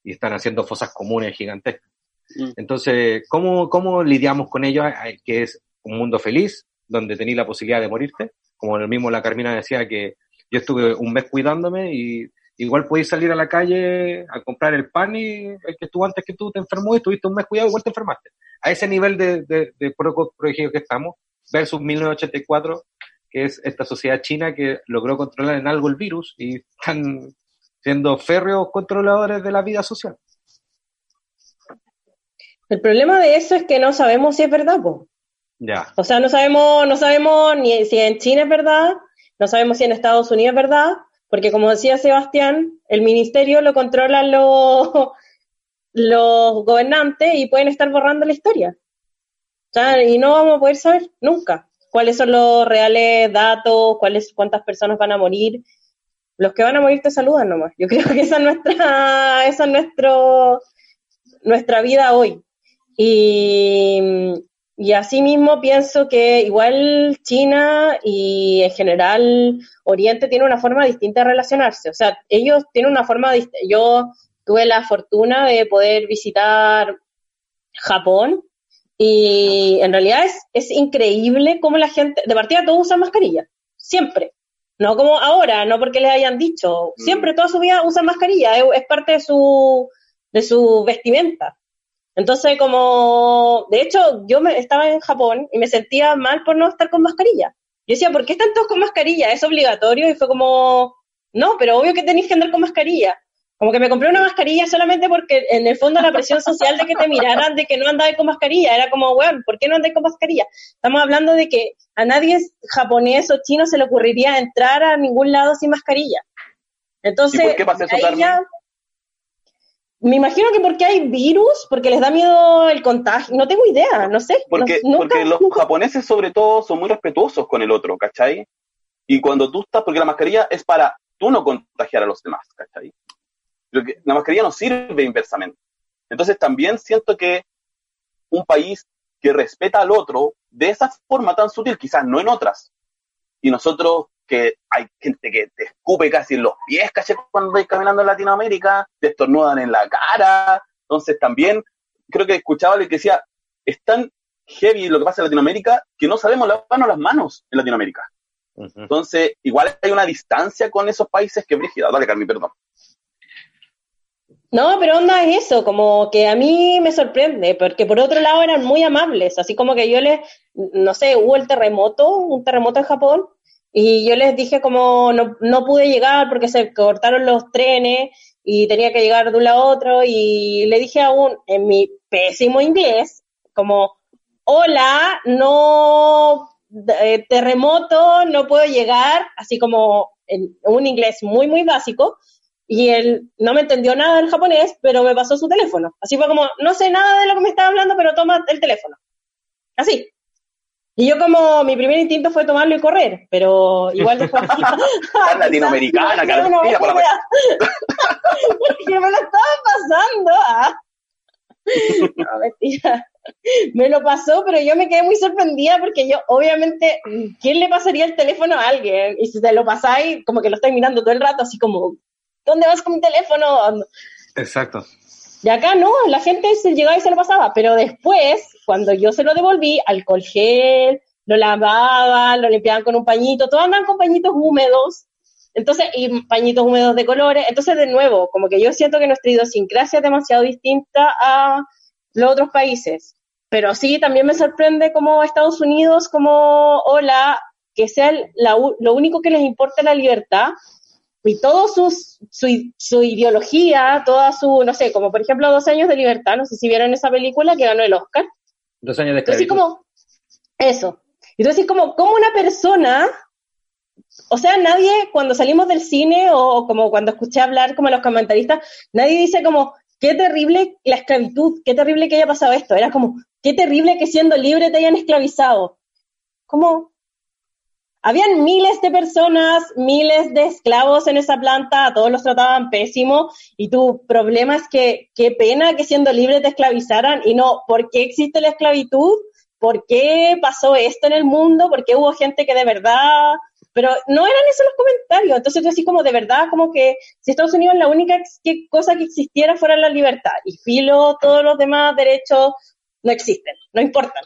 Y están haciendo fosas comunes gigantescas. Mm. Entonces, ¿cómo, ¿cómo lidiamos con ello? Que es un mundo feliz, donde tenéis la posibilidad de morirte. Como el mismo la Carmina decía que yo estuve un mes cuidándome y igual podéis salir a la calle a comprar el pan y el que estuvo antes que tú te enfermó y estuviste un mes cuidado, igual te enfermaste. A ese nivel de, de, de protegido que estamos, versus 1984, que es esta sociedad china que logró controlar en algo el virus y están siendo férreos controladores de la vida social. El problema de eso es que no sabemos si es verdad, po. Ya. O sea, no sabemos, no sabemos ni si en China es verdad, no sabemos si en Estados Unidos es verdad, porque como decía Sebastián, el ministerio lo controlan los, *laughs* los gobernantes y pueden estar borrando la historia. Y no vamos a poder saber nunca. cuáles son los reales datos, cuáles, cuántas personas van a morir. Los que van a morir te saludan nomás. Yo *laughs* creo que esa es nuestra, esa es nuestro, nuestra vida hoy. Y, y asimismo pienso que igual China y en general Oriente tiene una forma distinta de relacionarse. O sea, ellos tienen una forma. Yo tuve la fortuna de poder visitar Japón y en realidad es, es increíble cómo la gente, de partida todos usan mascarilla, siempre. No como ahora, no porque les hayan dicho, mm. siempre toda su vida usan mascarilla, es, parte de su, de su vestimenta. Entonces, como, de hecho, yo me, estaba en Japón y me sentía mal por no estar con mascarilla. Yo decía, ¿por qué están todos con mascarilla? Es obligatorio y fue como, no, pero obvio que tenéis que andar con mascarilla. Como que me compré una mascarilla solamente porque en el fondo la presión social de que te miraran de que no andabas con mascarilla era como, bueno, ¿por qué no andáis con mascarilla? Estamos hablando de que a nadie japonés o chino se le ocurriría entrar a ningún lado sin mascarilla. Entonces, ¿Y por qué pasa eso, me imagino que porque hay virus, porque les da miedo el contagio, no tengo idea, no sé. Porque, porque los japoneses sobre todo son muy respetuosos con el otro, ¿cachai? Y cuando tú estás, porque la mascarilla es para tú no contagiar a los demás, ¿cachai? La mascarilla no sirve inversamente. Entonces también siento que un país que respeta al otro de esa forma tan sutil, quizás no en otras, y nosotros que hay gente que te escupe casi en los pies, caché, cuando vais caminando en Latinoamérica, te estornudan en la cara, entonces también creo que escuchaba el que decía, es tan heavy lo que pasa en Latinoamérica que no sabemos lavarnos las manos en Latinoamérica. Entonces, igual hay una distancia con esos países que brígida. Dale, Carmi, perdón. No, pero onda es eso, como que a mí me sorprende, porque por otro lado eran muy amables, así como que yo les, no sé, hubo el terremoto, un terremoto en Japón, y yo les dije como no, no pude llegar porque se cortaron los trenes y tenía que llegar de un lado a otro, y le dije aún en mi pésimo inglés, como, hola, no, eh, terremoto, no puedo llegar, así como en un inglés muy, muy básico, y él no me entendió nada del japonés, pero me pasó su teléfono. Así fue como, no sé nada de lo que me estaba hablando, pero toma el teléfono. Así. Y yo como, mi primer instinto fue tomarlo y correr, pero igual después... *laughs* *laughs* latinoamericana, la... Porque *laughs* me lo estaba pasando. ¿ah? No, mentira. Me lo pasó, pero yo me quedé muy sorprendida porque yo, obviamente, ¿quién le pasaría el teléfono a alguien? Y si te lo pasáis, como que lo estáis mirando todo el rato, así como, ¿dónde vas con mi teléfono? Exacto. Y acá no, la gente se llegaba y se lo pasaba, pero después, cuando yo se lo devolví, alcohol gel, lo lavaban, lo limpiaban con un pañito, todos andan con pañitos húmedos, entonces, y pañitos húmedos de colores, entonces de nuevo, como que yo siento que nuestra idiosincrasia es demasiado distinta a los otros países, pero sí, también me sorprende como Estados Unidos, como, hola, que sea lo único que les importa la libertad, y todo sus, su, ideología, toda su, no sé, como por ejemplo Dos años de libertad, no sé si vieron esa película que ganó el Oscar. Dos años de esclavitud. Entonces, como, eso. Entonces, como, como una persona, o sea, nadie, cuando salimos del cine o como cuando escuché hablar como los comentaristas, nadie dice como, qué terrible la esclavitud, qué terrible que haya pasado esto. Era como, qué terrible que siendo libre te hayan esclavizado. Como, habían miles de personas, miles de esclavos en esa planta, a todos los trataban pésimo y tu problema es que qué pena que siendo libres te esclavizaran y no, ¿por qué existe la esclavitud? ¿Por qué pasó esto en el mundo? ¿Por qué hubo gente que de verdad... Pero no eran esos los comentarios, entonces así como de verdad, como que si Estados Unidos la única cosa que existiera fuera la libertad y filo, todos los demás derechos no existen, no importan.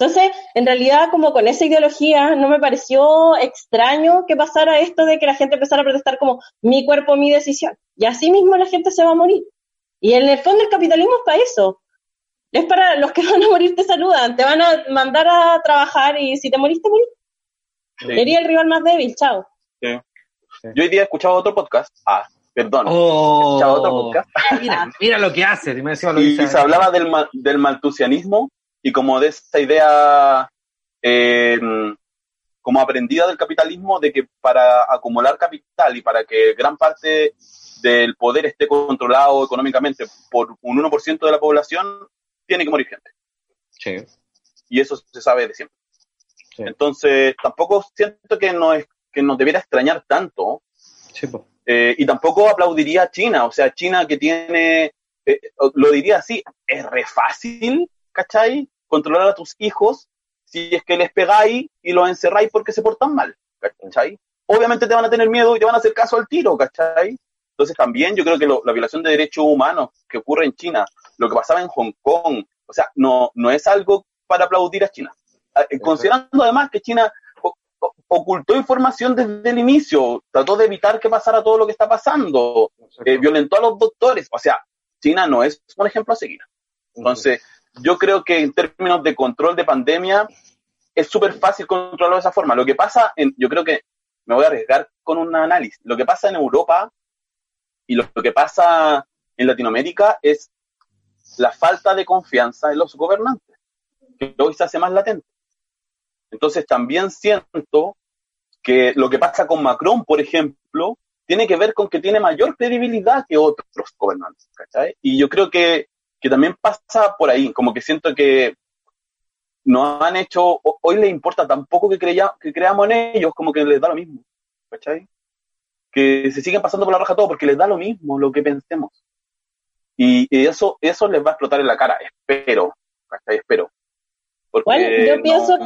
Entonces, en realidad, como con esa ideología, no me pareció extraño que pasara esto de que la gente empezara a protestar como mi cuerpo, mi decisión. Y así mismo la gente se va a morir. Y en el fondo el capitalismo es para eso. Es para los que *laughs* van a morir te saludan, te van a mandar a trabajar y si te moriste, morís. Sería el rival más débil, chao. Yo hoy día he escuchado otro podcast. Ah, perdón. Oh. he escuchado otro podcast. Mira, lo que hace. y se hablaba del, del maltusianismo y como de esa idea eh, como aprendida del capitalismo de que para acumular capital y para que gran parte del poder esté controlado económicamente por un 1% de la población, tiene que morir gente. Sí. Y eso se sabe de siempre. Entonces, tampoco siento que nos, que nos debiera extrañar tanto. Eh, y tampoco aplaudiría a China. O sea, China que tiene, eh, lo diría así, es re fácil, ¿cachai? Controlar a tus hijos si es que les pegáis y los encerráis porque se portan mal, ¿cachai? Obviamente te van a tener miedo y te van a hacer caso al tiro, ¿cachai? Entonces también yo creo que la violación de derechos humanos que ocurre en China, lo que pasaba en Hong Kong, o sea, no, no es algo para aplaudir a China. Ah, eh, considerando además que China ocultó información desde el inicio, trató de evitar que pasara todo lo que está pasando, eh, violentó a los doctores, o sea, China no es un ejemplo a seguir. Entonces, yo creo que en términos de control de pandemia, es súper fácil controlarlo de esa forma. Lo que pasa, en, yo creo que me voy a arriesgar con un análisis, lo que pasa en Europa y lo, que pasa en Latinoamérica es la falta de confianza en los gobernantes, que hoy se hace más latente. Entonces también siento que lo que pasa con Macron, por ejemplo, tiene que ver con que tiene mayor credibilidad que otros gobernantes. ¿cachai? Y yo creo que, que también pasa por ahí, como que siento que no han hecho, hoy les importa tampoco que, que creamos en ellos, como que les da lo mismo. ¿Cachai? que se siguen pasando por la raja todo porque les da lo mismo lo que pensemos. Y, eso, eso les va a explotar en la cara, espero, hasta espero. Porque yo pienso...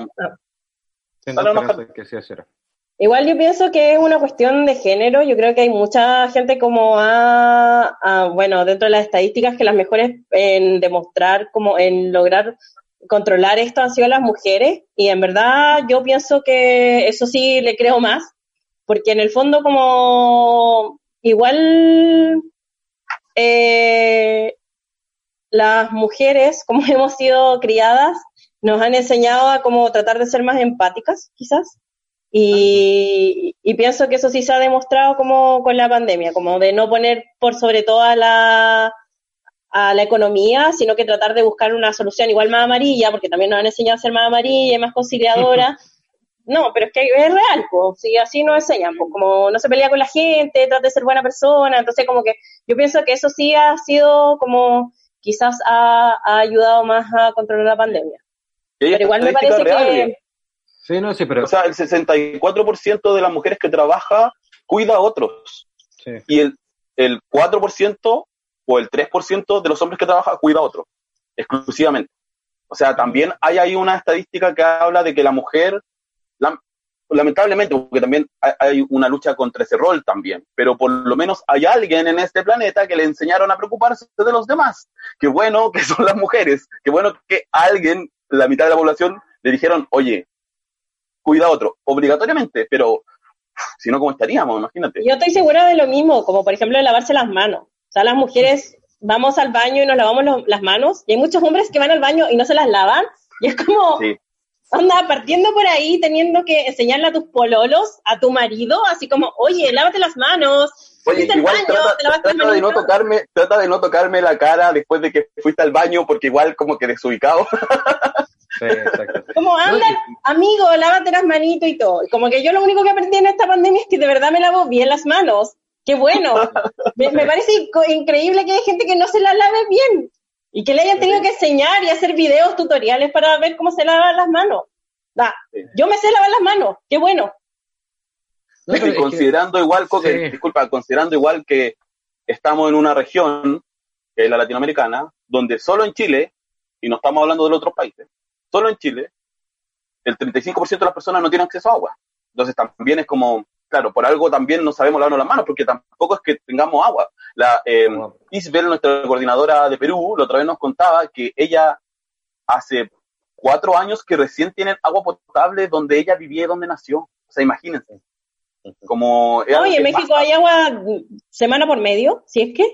Igual yo pienso que es una cuestión de género. Yo creo que hay mucha gente como a, bueno, dentro de las estadísticas que las mejores en demostrar, como en lograr controlar esto han sido las mujeres. Y en verdad yo pienso que eso sí le creo más porque en el fondo como igual eh, las mujeres, como *laughs* hemos sido criadas, nos han enseñado a como tratar de ser más empáticas, quizás. Y, pienso que eso sí se ha demostrado como con la pandemia, como de no poner por sobre todo a la, a la economía, sino que tratar de buscar una solución igual más amarilla, porque también nos han enseñado a ser más amarilla y más conciliadora. *laughs* No, pero es que es real, pues, si así nos enseñan, pues como no se pelea con la gente, trata de ser buena persona, entonces como que yo pienso que eso sí ha sido como quizás ha, ayudado más a controlar la pandemia. Pero igual me parece que... Sí, no, sí, pero... O sea, el 64% de las mujeres que trabaja cuida a otros. Sí. Y el, el 4% o el 3% de los hombres que trabajan cuida a otros, exclusivamente. O sea, también hay ahí una estadística que habla de que la mujer lamentablemente, porque también hay una lucha contra ese rol también, pero por lo menos hay alguien en este planeta que le enseñaron a preocuparse de los demás. Qué bueno que son las mujeres, qué bueno que alguien, la mitad de la población, le dijeron, oye, cuida a otro, obligatoriamente, pero *sighs* si no, ¿cómo estaríamos? Imagínate. Yo estoy segura de lo mismo, como por ejemplo de lavarse las manos. O sea, las mujeres vamos al baño y nos lavamos las manos, y hay muchos hombres que van al baño y no se las lavan, *laughs* y es como, Anda, partiendo por ahí, teniendo que enseñarle a tus pololos, a tu marido, así como, oye, lávate las manos. Oye, igual trata, de no tocarme, trata de no tocarme la cara después de que fuiste al baño, porque igual como que desubicado. *laughs* Sí, como, *laughs* anda, amigo, lávate las manitos y todo. Como que yo lo único que aprendí en esta pandemia es que de verdad me lavo bien las manos. Qué bueno. *laughs* me, me, parece increíble que hay gente que no se las lave bien. Y que le hayan tenido que enseñar y hacer videos, tutoriales para ver cómo se lavan las manos. Yo me sé lavar las manos, qué bueno. considerando igual, disculpa, considerando igual que estamos en una región, que es la latinoamericana, donde solo en Chile, y no estamos hablando de los otros países, solo en Chile, el 35% de las personas no tienen acceso a agua. Entonces también es como, claro, por algo también no sabemos lavarnos las manos, porque tampoco es que tengamos agua. La eh, Isabel, nuestra coordinadora de Perú, la otra vez nos contaba que ella hace cuatro años que recién tienen agua potable donde ella vivía y donde nació. O sea, imagínense. Como Oye, en México hay agua semana por medio, si es que.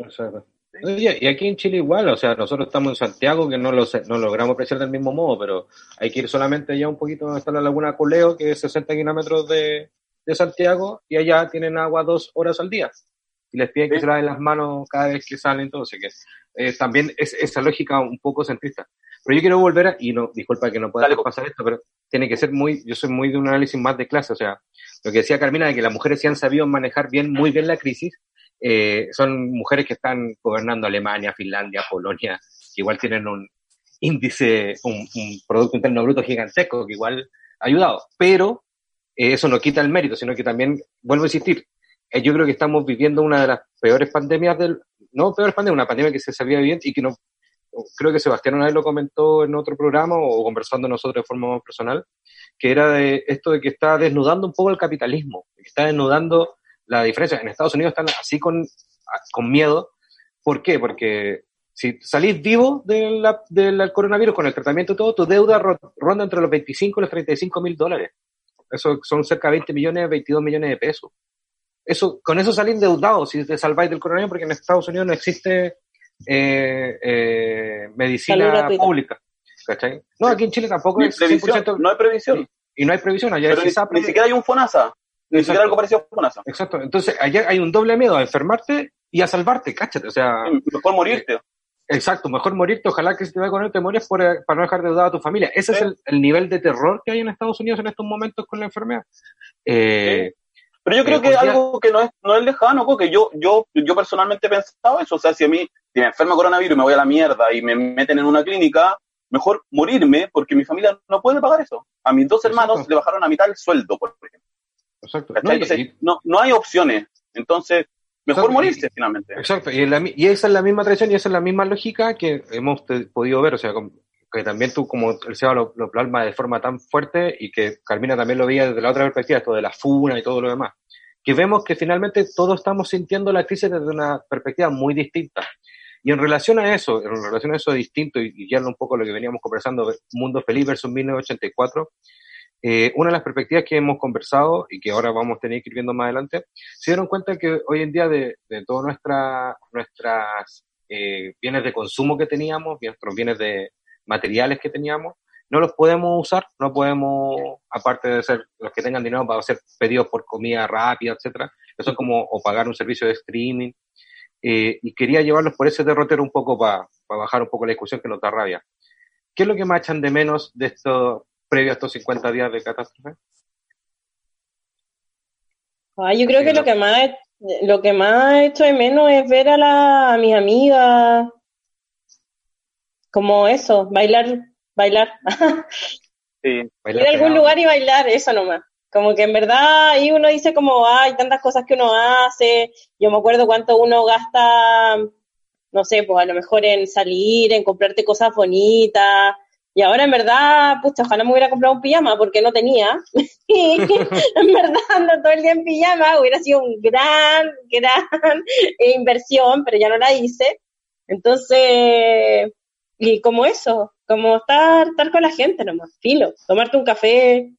Y aquí en Chile igual, o sea, nosotros estamos en Santiago, que no lo, no logramos apreciar del mismo modo, pero hay que ir solamente allá un poquito donde está la laguna Coleo, que es 60 kilómetros de, de Santiago, y allá tienen agua dos horas al día. Y les piden que se laven las manos cada vez que salen, todo, que eh, también es esa lógica un poco centrista. Pero yo quiero volver a, y no, disculpa que no pueda pasar esto, pero tiene que ser muy, yo soy muy de un análisis más de clase, o sea, lo que decía Carmina de que las mujeres sí han sabido manejar bien, muy bien la crisis, eh, son mujeres que están gobernando Alemania, Finlandia, Polonia, que igual tienen un índice, un, Producto Interno Bruto gigantesco, que igual ayudado. Pero eh, eso no quita el mérito, sino que también, vuelvo a insistir, eh, yo creo que estamos viviendo una de las peores pandemias del, no peores pandemias, una pandemia que se sabía bien y que no, creo que Sebastián una vez lo comentó en otro programa o conversando nosotros de forma más personal, que era de esto de que está desnudando un poco el capitalismo, que está desnudando la diferencia. En Estados Unidos están así con, con miedo. ¿Por qué? Porque si salís vivo del, del coronavirus con el tratamiento y todo, tu deuda ronda entre los 25 y los 35 mil dólares. Eso son cerca de 20 millones, 22 millones de pesos. Eso, con eso salís endeudados si te salváis del coronavirus, porque en Estados Unidos no existe eh, eh, medicina pública. ¿Cachai? No, aquí en Chile tampoco es 100%. No hay previsión. Y, no hay previsión. Allá Pero ni, siquiera hay un FONASA. Ni siquiera algo parecido a FONASA. Exacto. Entonces, allá hay un doble miedo a enfermarte y a salvarte, cáchate. O sea. Mejor morirte. Exacto, mejor morirte, ojalá que si te va con él te mueres por, para no dejar deudada a tu familia. Ese es el, nivel de terror que hay en Estados Unidos en estos momentos con la enfermedad. Eh, Pero yo creo eh, que es algo que no es, no es lejano, porque yo, yo, yo personalmente pensaba eso. O sea, si a mí si me enfermo coronavirus y me voy a la mierda y me meten en una clínica, mejor morirme porque mi familia no puede pagar eso. A mis dos hermanos le bajaron a mitad el sueldo, por ejemplo. Exacto. No, no, hay opciones. Entonces, mejor morirse finalmente. Exacto. Y, esa es la misma tradición y esa es la misma lógica que hemos podido ver. O sea, que también tú, como el Seba lo, lo plasma de forma tan fuerte y que Carmina también lo veía desde la otra perspectiva, esto de la funa y todo lo demás. Que vemos que finalmente todos estamos sintiendo la crisis desde una perspectiva muy distinta. Y en relación a eso, en relación a eso distinto, y, ya un poco lo que veníamos conversando, Mundo Feliz versus 1984, eh, una de las perspectivas que hemos conversado y que ahora vamos a tener que ir viendo más adelante, se dieron cuenta que hoy en día de, de todos nuestra, nuestras eh, bienes de consumo que teníamos, nuestros bienes de materiales que teníamos, no los podemos usar, no podemos, aparte de ser los que tengan dinero para hacer pedidos por comida rápida, etcétera, eso es como pagar un servicio de streaming, eh, y quería llevarlos por ese derrotero un poco para bajar un poco la discusión que nos da rabia. ¿Qué es lo que más echan de menos de esto previo a estos 50 días de catástrofe? Ah, yo creo que lo que más lo que más hecho de menos es ver a, la, a mis amigas como eso, bailar, bailar. *laughs* sí, Ir a algún lugar y bailar, eso nomás. Como que en verdad ahí uno dice como, hay tantas cosas que uno hace. Yo me acuerdo cuánto uno gasta, no sé, pues a lo mejor en salir, en comprarte cosas bonitas. Y ahora en verdad, pucha, ojalá me hubiera comprado un pijama porque no tenía. *laughs* en verdad ando todo el día en pijama, hubiera sido un gran, gran *laughs* inversión, pero ya no la hice. Entonces, y como eso, como estar, estar con la gente nomás, filo, tomarte un café,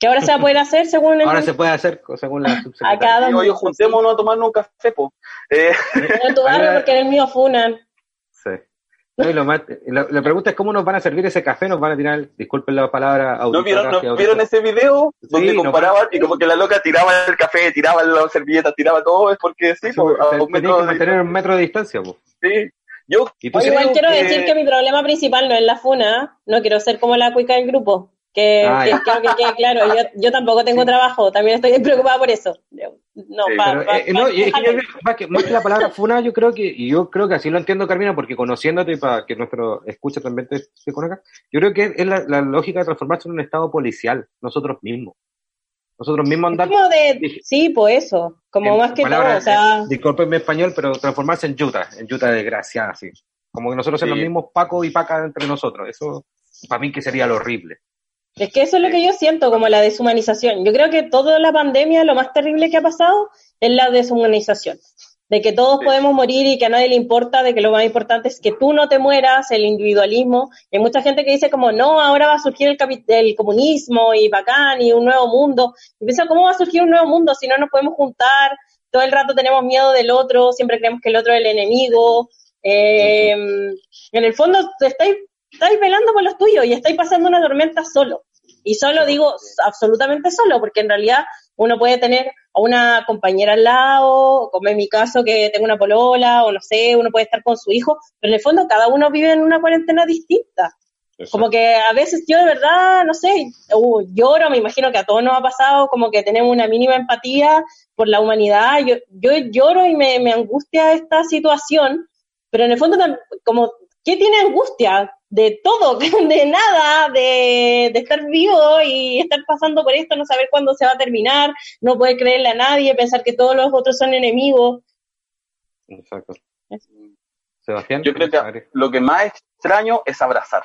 que ahora se va a poder hacer según el... *laughs* Ahora se puede hacer según la subsecretaria. Acá Oye, juntémonos a tomarnos un café, po. Eh. No tu porque en el mío funan. Sí. No, y lo más, la, pregunta es cómo nos van a servir ese café, nos van a tirar, disculpen la palabra, ¿No vieron, ¿no vieron ese video donde comparaban y como que la loca tiraba el café, tiraba la servilleta, tiraba todo? Es porque sí, po, a un metro que mantener un metro de distancia, po. Sí. Yo, igual quiero decir que mi problema principal no es la funa, no quiero ser como la cuica del grupo. Que, ah, que que quede claro, yo, yo tampoco tengo trabajo, también estoy preocupada por eso. No, eh, no es que más, que, más que la palabra *laughs* funa, yo creo que, y yo creo que así lo entiendo, Carmina, porque conociéndote para que nuestro escucha también te, se conozca, yo creo que es la, la, lógica de transformarse en un estado policial, nosotros mismos. Nosotros mismos andar. De, sí, pues eso, como más que todo, o sea. Disculpenme español, pero transformarse en yuta, en yuta desgraciada, así. Como que nosotros somos los mismos Paco y Paca entre nosotros. Eso, para mí, que sería lo horrible. Es que eso es lo que yo siento, como la deshumanización. Yo creo que toda la pandemia, lo más terrible que ha pasado es la deshumanización. De que todos podemos morir y que a nadie le importa, de que lo más importante es que tú no te mueras, el individualismo. hay mucha gente que dice como, no, ahora va a surgir el, el comunismo y bacán y un nuevo mundo. Y piensa, ¿cómo va a surgir un nuevo mundo si no nos podemos juntar? Todo el rato tenemos miedo del otro, siempre creemos que el otro es el enemigo. Eh, en el fondo, estáis estáis velando por los tuyos y estáis pasando una tormenta solo. Y solo digo absolutamente solo, porque en realidad uno puede tener a una compañera al lado, como en mi caso que tengo una polola, o no sé, uno puede estar con su hijo, pero en el fondo cada uno vive en una cuarentena distinta. Como que a veces yo de verdad, no sé, uh, lloro, me imagino que a todos nos ha pasado, como que tenemos una mínima empatía por la humanidad. Yo, yo lloro y me, me angustia esta situación, pero en el fondo, como, ¿qué tiene angustia? De todo, *laughs* de nada, de, de, estar vivo y estar pasando por esto, no saber cuándo se va a terminar, no poder creerle a nadie, pensar que todos los otros son enemigos. Exacto. Sebastián. Yo creo que lo que más extraño es abrazar.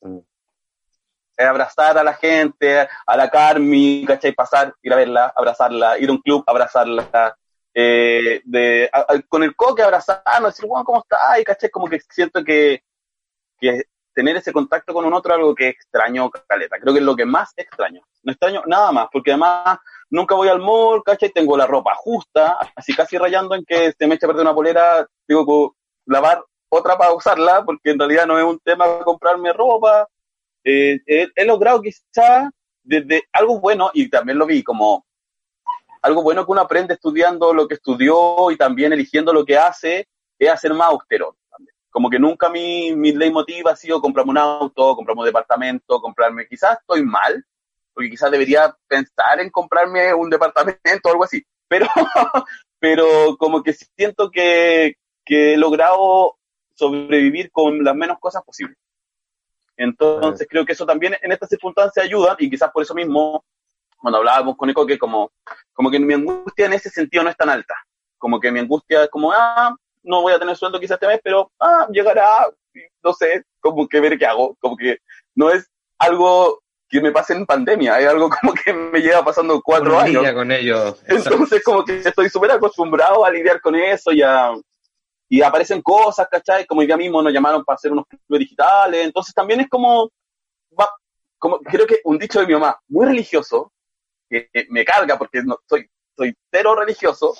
Mm. Es abrazar a la gente, a la Carmi, ¿cachai? Pasar, ir a verla, abrazarla, ir a un club, abrazarla. Eh, de, con el coque abrazarnos, decir, bueno, ¿cómo estás? Y, ¿cachai? Como que siento que, que tener ese contacto con un otro algo que extraño caleta. Creo que es lo que más extraño. No extraño nada más, porque además nunca voy al mall, ¿cachai? Tengo la ropa justa, así casi rayando en que se me echa a perder una polera, tengo que lavar otra para usarla, porque en realidad no es un tema comprarme ropa. Eh, he, logrado quizá desde algo bueno, y también lo vi como algo bueno que uno aprende estudiando lo que estudió y también eligiendo lo que hace, es hacer más austero. Como que nunca mi, mi leitmotiv ha sido comprarme un auto, comprarme un departamento, comprarme, quizás estoy mal, porque quizás debería pensar en comprarme un departamento o algo así, pero, *laughs* pero como que siento que, que he logrado sobrevivir con las menos cosas posibles. Entonces creo que eso también en estas circunstancias ayuda y quizás por eso mismo, cuando hablábamos con Eco, que como, como que mi angustia en ese sentido no es tan alta. Como que mi angustia es como, ah, no voy a tener sueldo quizás este mes, pero ah, llegará, no sé, como que ver qué hago. Como que no es algo que me pase en pandemia, es algo *laughs* como que me lleva pasando cuatro años. con ellos. Entonces como que estoy súper acostumbrado a lidiar con eso y, y aparecen cosas, ¿cachai? Como ya mismo nos llamaron para hacer unos clubes digitales, entonces también es como, como creo que un dicho de mi mamá, muy religioso, que, me carga porque no, soy, soy cero religioso,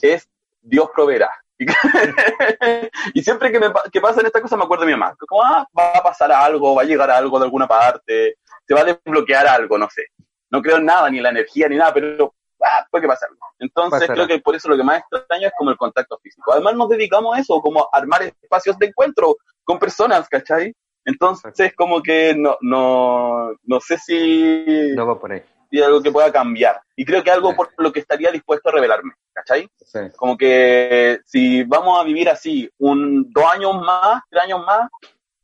es Dios proveerá. *laughs* y siempre que, me, que pasan estas cosas me acuerdo de mi mamá. Como, ah, va a pasar algo, va a llegar algo de alguna parte, se va a desbloquear algo, no sé. No creo en nada, ni en la energía, ni nada, pero ah, puede que pase algo. Entonces creo que por eso lo que más extraño es como el contacto físico. Además nos dedicamos a eso, como a armar espacios de encuentro con personas, ¿cachai? Entonces como que no, no, no sé si... No va por ahí y algo que pueda cambiar. Y creo que algo por lo que estaría dispuesto a revelarme, ¿cachai? Como que si vamos a vivir así un dos años más, tres años más,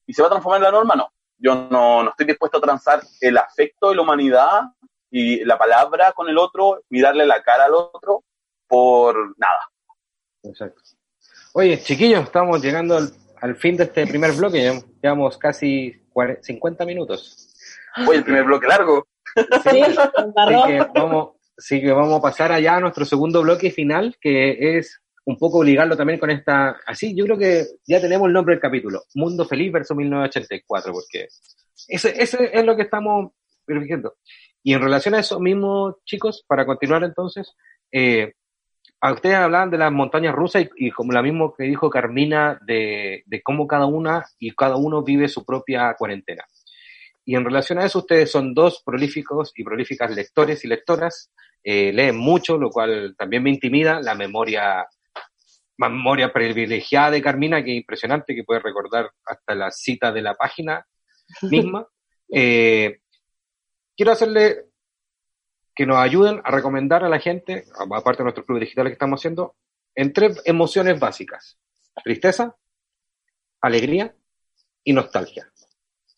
y se va a transformar en la norma, no. Yo no, no estoy dispuesto a transar el afecto de la humanidad y la palabra con el otro, mirarle la cara al otro por nada. Exacto. Oye, chiquillos, estamos llegando al, fin de este primer bloque, llevamos casi 50 minutos. Oye, el primer bloque largo. Sí, así, que vamos, que vamos a pasar allá a nuestro segundo bloque final, que es un poco obligarlo también con esta. Así, yo creo que ya tenemos el nombre del capítulo: Mundo Feliz versus 1984, porque ese, ese es lo que estamos verificando. Y en relación a eso mismo, chicos, para continuar entonces, eh, a ustedes hablaban de las montañas rusas y, como la mismo que dijo Carmina, de, de cómo cada una y cada uno vive su propia cuarentena. Y en relación a eso, ustedes son dos prolíficos y prolíficas lectores y lectoras. Eh, leen mucho, lo cual también me intimida. La memoria, memoria privilegiada de Carmina, que es impresionante, que puede recordar hasta la cita de la página *laughs* misma. Eh, quiero hacerle que nos ayuden a recomendar a la gente, aparte de nuestro club digital que estamos haciendo, en tres emociones básicas. Tristeza, alegría y nostalgia.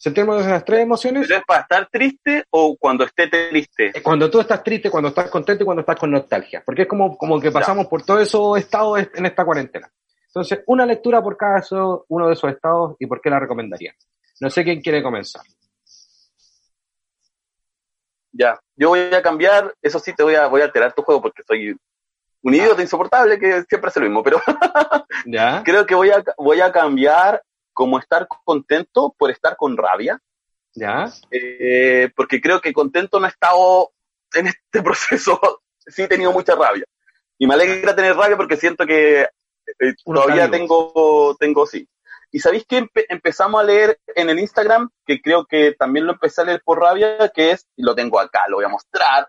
Sentimos esas tres emociones. ¿Pero es para estar triste o cuando esté triste? Cuando tú estás triste, cuando estás contento y cuando estás con nostalgia. Porque es como, como que pasamos por todos esos estados en esta cuarentena. Entonces, una lectura por cada uno de esos estados y por qué la recomendaría. No sé quién quiere comenzar. Ya, yo voy a cambiar, eso sí te voy a, voy a alterar tu juego porque soy un idiota insoportable que siempre hace lo mismo, pero *laughs* ¿Ya? creo que voy a, voy a cambiar como estar contento por estar con rabia. ¿Ya? Eh, porque creo que contento no he estado en este *laughs* proceso, sí he tenido mucha rabia. Y me alegra tener rabia porque siento que eh, todavía tengo, tengo, sí. Y sabéis que empezamos a leer en el Instagram, que creo que también lo empecé a leer por rabia, que es, y lo tengo acá, lo voy a mostrar,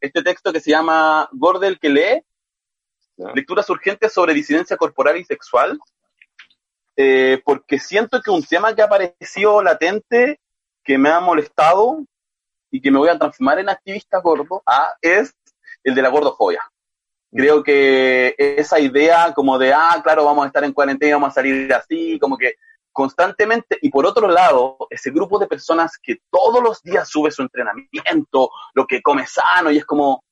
este texto que se llama Gordel que lee, lecturas urgentes sobre disidencia corporal y sexual, eh, porque siento que un tema que ha aparecido latente, que me ha molestado y que me voy a transformar en activista gordo, ah, es el de la gordofobia. Creo que esa idea como de, ah, claro, vamos a estar en cuarentena, vamos a salir así, como que constantemente, y por otro lado, ese grupo de personas que todos los días sube su entrenamiento, lo que come sano, y es como,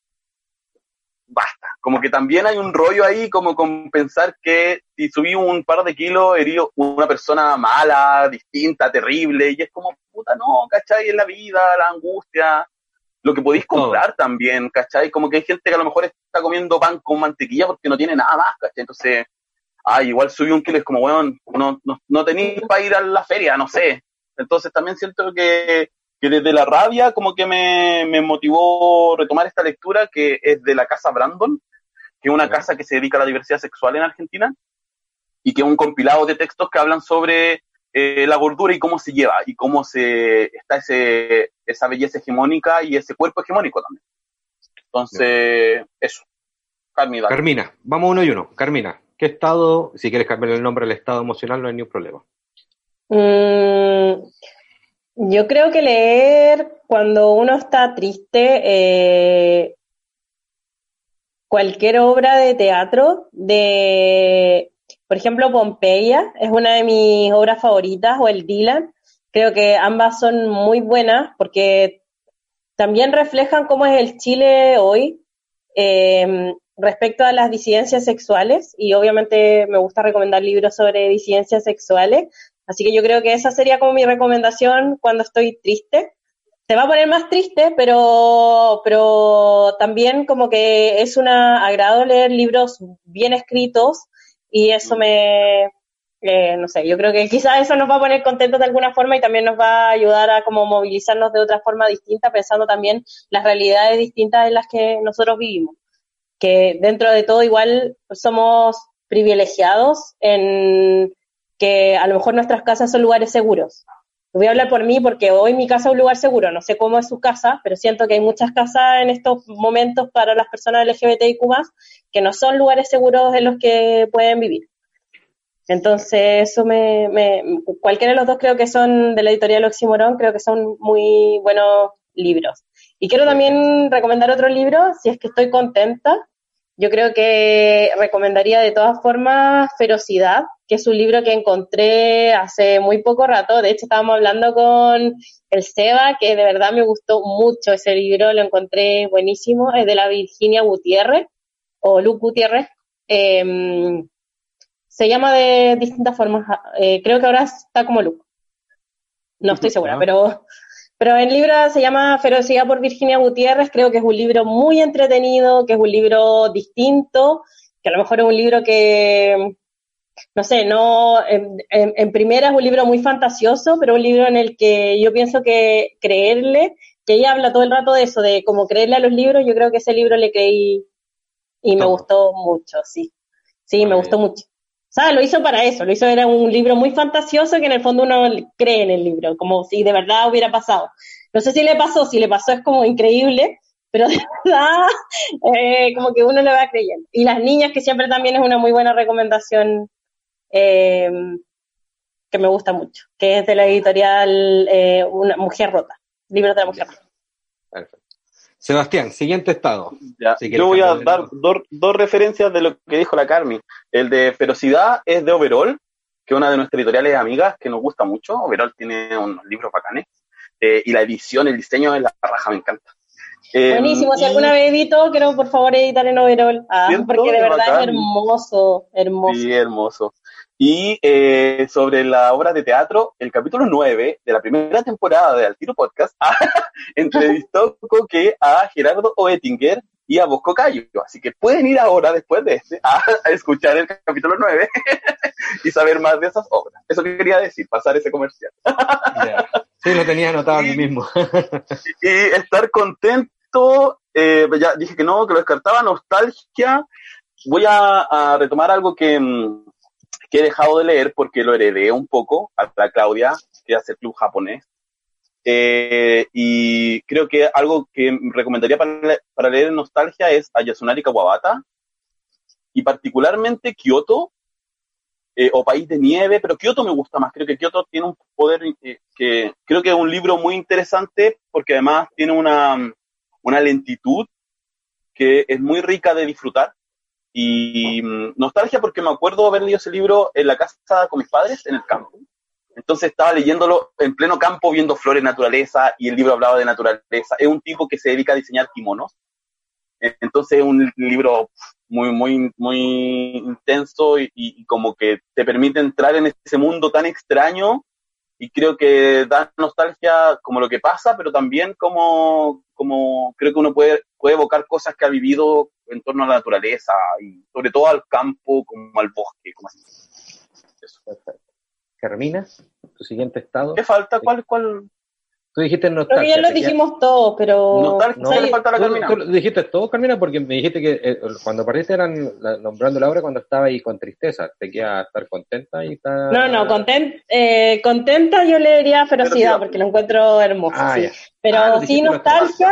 basta. Como que también hay un rollo ahí como con pensar que si subí un par de kilos, herí una persona mala, distinta, terrible, y es como, puta, no, ¿cachai? En la vida, la angustia, lo que podéis comprar también, ¿cachai? Como que hay gente que a lo mejor está comiendo pan con mantequilla porque no tiene nada más, ¿cachai? Entonces, ay, igual subí un kilo, es como, bueno, no, no, no tenéis para ir a la feria, no sé. Entonces también siento que que desde la rabia como que me, me motivó retomar esta lectura que es de la Casa Brandon, que es una casa que se dedica a la diversidad sexual en Argentina y que es un compilado de textos que hablan sobre eh, la gordura y cómo se lleva y cómo se está ese, esa belleza hegemónica y ese cuerpo hegemónico también. Entonces, eso. Carmina. Carmina, vamos uno y uno. Carmina, ¿qué estado, si quieres cambiar el nombre del estado emocional, no hay ningún problema? Mm, yo creo que leer cuando uno está triste, eh, cualquier obra de teatro, de, por ejemplo, Pompeya, es una de mis obras favoritas, o el Dylan, creo que ambas son muy buenas porque también reflejan cómo es el Chile hoy eh, respecto a las disidencias sexuales, y obviamente me gusta recomendar libros sobre disidencias sexuales, Así que yo creo que esa sería como mi recomendación cuando estoy triste. Se va a poner más triste, pero, pero también como que es una agrado leer libros bien escritos y eso me, eh, no sé, yo creo que quizás eso nos va a poner contentos de alguna forma y también nos va a ayudar a como movilizarnos de otra forma distinta, pensando también las realidades distintas en las que nosotros vivimos. Que dentro de todo igual somos privilegiados en, que a lo mejor nuestras casas son lugares seguros. Voy a hablar por mí porque hoy mi casa es un lugar seguro, no sé cómo es su casa, pero siento que hay muchas casas en estos momentos para las personas LGBTIQ que no son lugares seguros en los que pueden vivir. Entonces, eso me, me, cualquiera de los dos creo que son de la editorial Oxymoron, creo que son muy buenos libros. Y quiero también recomendar otro libro, si es que estoy contenta, yo creo que recomendaría de todas formas Ferocidad, que es un libro que encontré hace muy poco rato. De hecho, estábamos hablando con el Seba, que de verdad me gustó mucho ese libro, lo encontré buenísimo. Es de la Virginia Gutiérrez, o Luke Gutiérrez. Em, se llama de distintas formas. Eh, creo que ahora está como Luke. No estoy segura, pero pero el libro se llama Ferocidad por Virginia Gutiérrez, creo que es un libro muy entretenido, que es un libro distinto, que a lo mejor es un libro que, no sé, no, en, primera es un libro muy fantasioso, pero un libro en el que yo pienso que creerle, que ella habla todo el rato de eso, de cómo creerle a los libros, yo creo que ese libro le creí y me gustó mucho, sí. Sí, me gustó mucho. ¿Sabes? Lo hizo para eso, lo hizo, era un libro muy fantasioso que en el fondo uno cree en el libro, como si de verdad hubiera pasado. No sé si le pasó, si le pasó es como increíble, pero *laughs* de verdad eh, como que uno le va creyendo. Y Las Niñas, que siempre también es una muy buena recomendación eh, que me gusta mucho, que es de la editorial eh, Una Mujer Rota, libro de la Mujer Rota. Perfecto. Sebastián, siguiente estado. yo voy a dar dos referencias de lo que dijo la Carmi. El de Ferocidad es de Overall, que es una de nuestras editoriales amigas que nos gusta mucho. Overall tiene unos libros bacanes. Eh, y la edición, el diseño de la raja, me encanta. Eh, Buenísimo, si alguna vez edito, quiero por favor editar en Overall. Ah, porque de verdad es hermoso, hermoso. Sí, hermoso. Y eh, sobre la obra de teatro, el capítulo 9 de la primera temporada de Altiro Podcast *laughs* entrevistó que a Gerardo Oettinger y a Bosco Cayo. Así que pueden ir ahora, después de este, a, escuchar el capítulo 9 *laughs* y saber más de esas obras. Eso quería decir, pasar ese comercial. Sí, lo tenía anotado a mí mismo. *laughs* y, estar contento, eh, ya dije que no, que lo descartaba, nostalgia. Voy a, a retomar algo que mm, que he dejado de leer porque lo heredé un poco a la Claudia, que hace club japonés. Eh, y creo que algo que recomendaría para, leer en nostalgia es a Yasunari Kawabata y particularmente Kyoto eh, o País de Nieve, pero Kyoto me gusta más. Creo que Kyoto tiene un poder eh, que creo que es un libro muy interesante porque además tiene una, una lentitud que es muy rica de disfrutar y mm, nostalgia porque me acuerdo haber leído ese libro en la casa con mis padres, en el campo. Entonces estaba leyéndolo en pleno campo, viendo flores, naturaleza, y el libro hablaba de naturaleza. Es un tipo que se dedica a diseñar kimonos. Entonces es un libro muy, muy, muy intenso y, y, como que te permite entrar en ese mundo tan extraño y creo que da nostalgia como lo que pasa, pero también como, como creo que uno puede, puede evocar cosas que ha vivido en torno a la naturaleza y sobre todo al campo como al bosque. Como así. Eso. Carmina, tu siguiente estado. ¿Qué falta? ¿Cuál, cuál, Tú dijiste nostalgia. Creo que ya lo dijimos todos, pero... Nostalgia, No, ¿qué le falta la tú, Carmina? tú dijiste todo, Carmina, porque me dijiste que eh, cuando partiste eran la- nombrando la obra cuando estaba ahí con tristeza. Te queda estar contenta y estar... No, no, content- eh, contenta yo le diría ferocidad, Ferocidad. porque lo encuentro hermoso. Ah, sí. Pero Ah, sí, dijiste nostalgia.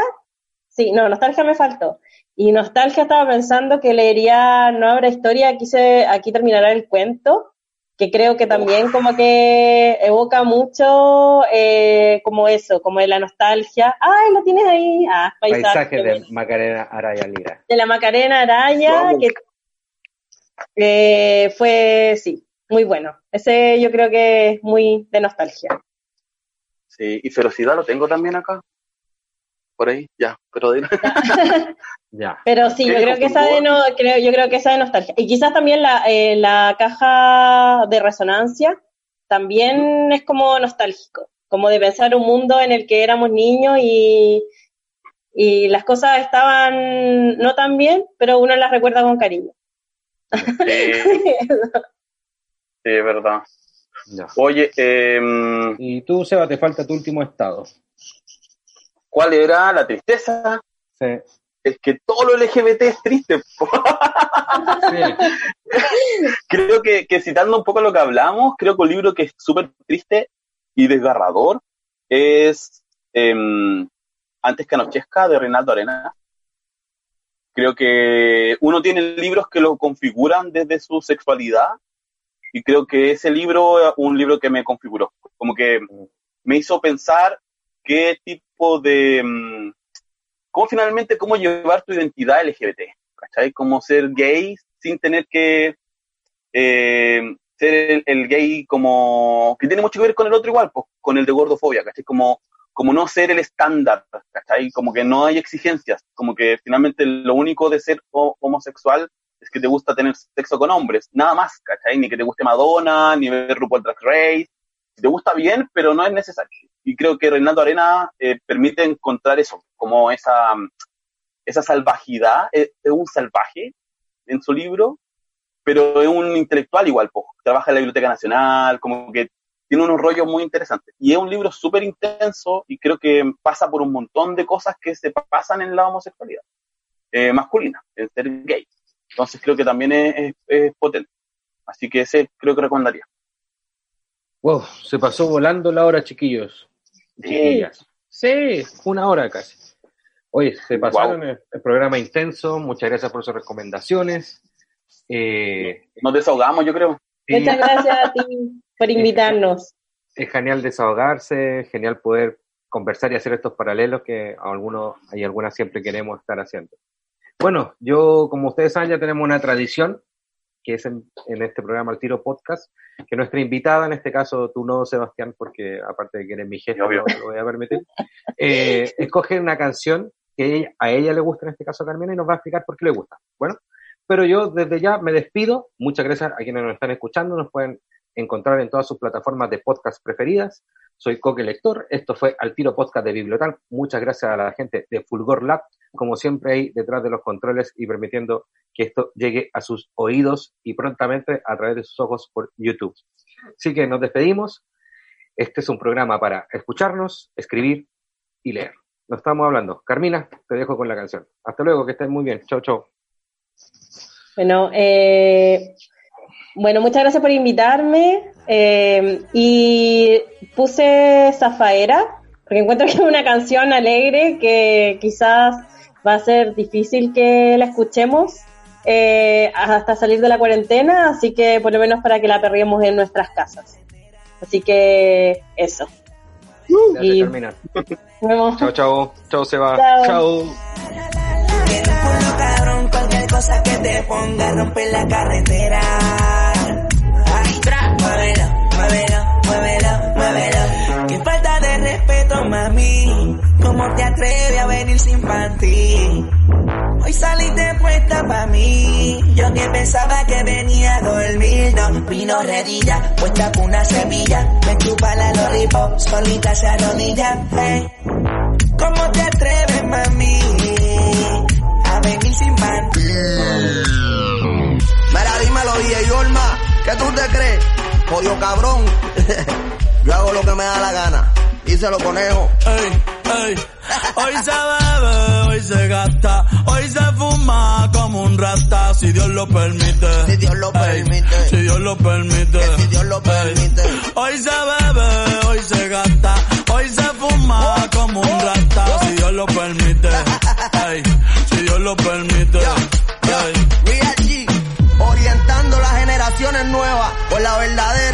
Sí, no, nostalgia me faltó. Y nostalgia estaba pensando que leería No habrá historia, aquí, se, aquí terminará el cuento, que creo que también como que evoca mucho eh, como eso, como de la nostalgia. ¡Ay, lo tienes ahí! Ah, paisaje. Paisaje de Macarena Araya Lira. de la Macarena Araya, Vamos. que eh, fue, sí, muy bueno. Ese yo creo que es muy de nostalgia. Sí, y ferocidad lo tengo también acá. Por ahí, ya, pero de- *laughs* *laughs* Ya. Pero sí, ¿Qué yo creo que esa de no, creo, yo creo que esa de nostalgia. Y quizás también la, eh, la caja de resonancia también es como nostálgico, como de pensar un mundo en el que éramos niños y, y las cosas estaban no tan bien, pero uno las recuerda con cariño. Sí, *laughs* sí, es verdad. ya. Oye, em, Y tú, Seba, te falta tu último estado. ¿Cuál era la tristeza? Sí. Es que todo lo LGBT es triste. Sí. *laughs* creo que, que citando un poco lo que hablamos, creo que un libro que es súper triste y desgarrador es em, Antes que anochezca de Reinaldo Arena. Creo que uno tiene libros que lo configuran desde su sexualidad y creo que ese libro es un libro que me configuró. Como que me hizo pensar qué tipo de... mm, cómo finalmente, cómo llevar tu identidad LGBT. ¿Cachai? Cómo ser gay sin tener que eh, ser el, gay como... que tiene mucho que ver con el otro igual, pues, con el de gordofobia, ¿cachai? Como, como no ser el estándar, ¿cachai? Como que no hay exigencias, como que finalmente lo único de ser ho- homosexual es que te gusta tener sexo con hombres, nada más, ¿cachai? Ni que te guste Madonna, ni ver RuPaul Drag Race, te gusta bien, pero no es necesario. Y creo que Reinaldo Arena eh, permite encontrar eso, como esa, esa salvajidad, es, es un salvaje en su libro, pero es un intelectual igual, po. trabaja en la Biblioteca Nacional, como que tiene unos rollos muy interesantes. Y es un libro súper intenso y creo que pasa por un montón de cosas que se pasan en la homosexualidad eh, masculina, en ser gay. Entonces creo que también es- es potente. Así que ese creo que recomendaría. Wow, se pasó volando la hora, chiquillos. Chiquillas. Sí, una hora casi. Oye, se pasaron el, el programa intenso. Muchas gracias por sus recomendaciones. Eh, Nos desahogamos, yo creo. sí, Muchas gracias a ti por *laughs* invitarnos. es genial desahogarse, genial poder conversar y hacer estos paralelos que algunos y algunas siempre queremos estar haciendo. Bueno, yo, como ustedes saben, ya tenemos una tradición, que es en, en este programa El Tiro Podcast, que nuestra invitada, en este caso tú no, Sebastián, porque aparte de que eres mi jefe, no lo voy a permitir, eh, *laughs* escoge una canción que a ella le gusta, en este caso a Carmina, y nos va a explicar por qué le gusta. Bueno, pero yo desde ya me despido. Muchas gracias a quienes nos están escuchando. Nos pueden encontrar en todas sus plataformas de podcast preferidas. Soy Coque Lector. Esto fue Al Tiro Podcast de Bibliotal. Muchas gracias a la gente de Fulgor Lab, como siempre ahí detrás de los controles y permitiendo que esto llegue a sus oídos y prontamente a través de sus ojos por YouTube. Así que nos despedimos. Este es un programa para escucharnos, escribir y leer. Nos estamos hablando. Carmina, te dejo con la canción. Hasta luego, que estés muy bien. Chau, chau. Bueno, eh, bueno, muchas gracias por invitarme. eh, y puse Zafaera, porque encuentro que es una canción alegre que quizás va a ser difícil que la escuchemos eh, hasta salir de la cuarentena, así que por lo menos para que la perriemos en nuestras casas. Así que eso. Gracias, Y- vemos. Chao, chao. Chao, Seba. Chao. Chao. Tiene un culo cabrón, cualquier cosa que te ponga rompe la carretera. Ay, tra, muévelo, muévelo, muévelo, mami. ¿Cómo te atreves a venir sin panty? Hoy saliste puesta pa' mí. Yo que pensaba que venía a dormir, no. Vino redilla, puesta con una semilla. Me chupa la lollipop, solita se arrodilla. Hey. ¿Cómo te atreves, mami? A venir sin panty. Mira, dímelo, DJ Yorma, ¿qué tú te crees? Jodido cabrón. *laughs* Yo hago lo que me da la gana. Díselo, conejo. Ey, ey. Hoy se bebe, hoy se gasta, hoy se fuma como un rasta, si Dios lo permite. Si Dios lo Ey, permite. si Dios lo permite. Que si Dios lo Ey. permite. Hoy se bebe, hoy se gasta, hoy se fuma como un rasta, si Dios lo permite. Si Dios lo permite. Ey. Real G, orientando las generaciones nuevas por la verdadera.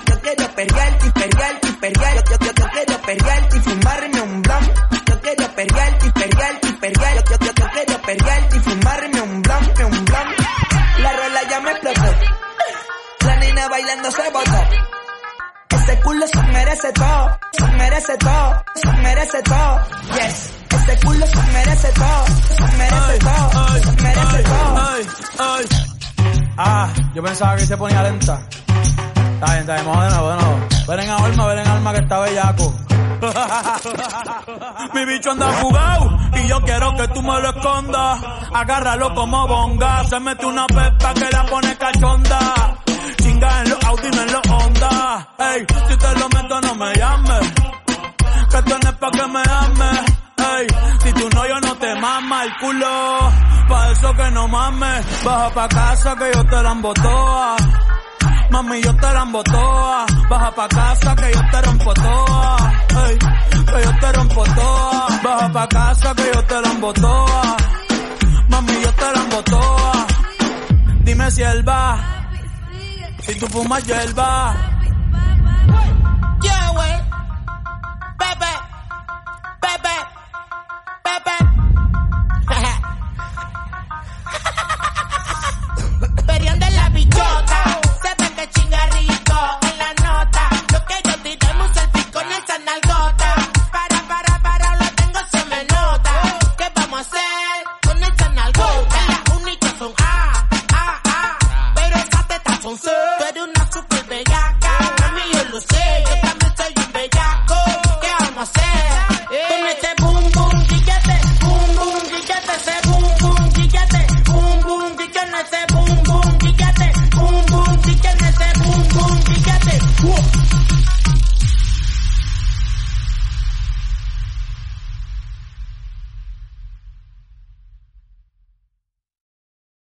Yo quiero perrearte y perrearte y perrear. Yo, yo, yo quiero perrearte y fumarme un blon. Yo quiero perrearte y perrearte y perrear. Yo, yo, yo quiero perrearte y fumarme un blon, un blon. La rola ya me explotó. La nena bailando se botó. Ese culo se merece todo, se merece todo, se merece todo. Yes, ese culo se merece todo, se merece todo, se merece todo. ay, ay. Ah, yo pensaba que se ponía lenta. Está bien, está bien, vamos de. Ven en alma, ven en alma que está bellaco. *laughs* Mi bicho anda jugado y yo quiero que tú me lo escondas. Agárralo como bonga. Se mete una pepa que la pone cachonda. Chinga en los Audi, no en los Honda. Ey, si te lo meto no me llames. Que tú no es pa' que me ames. Ey, si tú no, yo no te mama el culo. Pa' eso que no mames. Baja pa' casa que yo te la embotoa. Mami, yo te la embotoa. Baja pa' casa que yo te rompo toa. Que yo te rompo toa. Baja pa' casa que yo te la embotoa. Mami, yo te la embotoa. Dime si él va. Si tú fumas, yo él va. Yeah, wey. Pepe. Pepe. Pepe.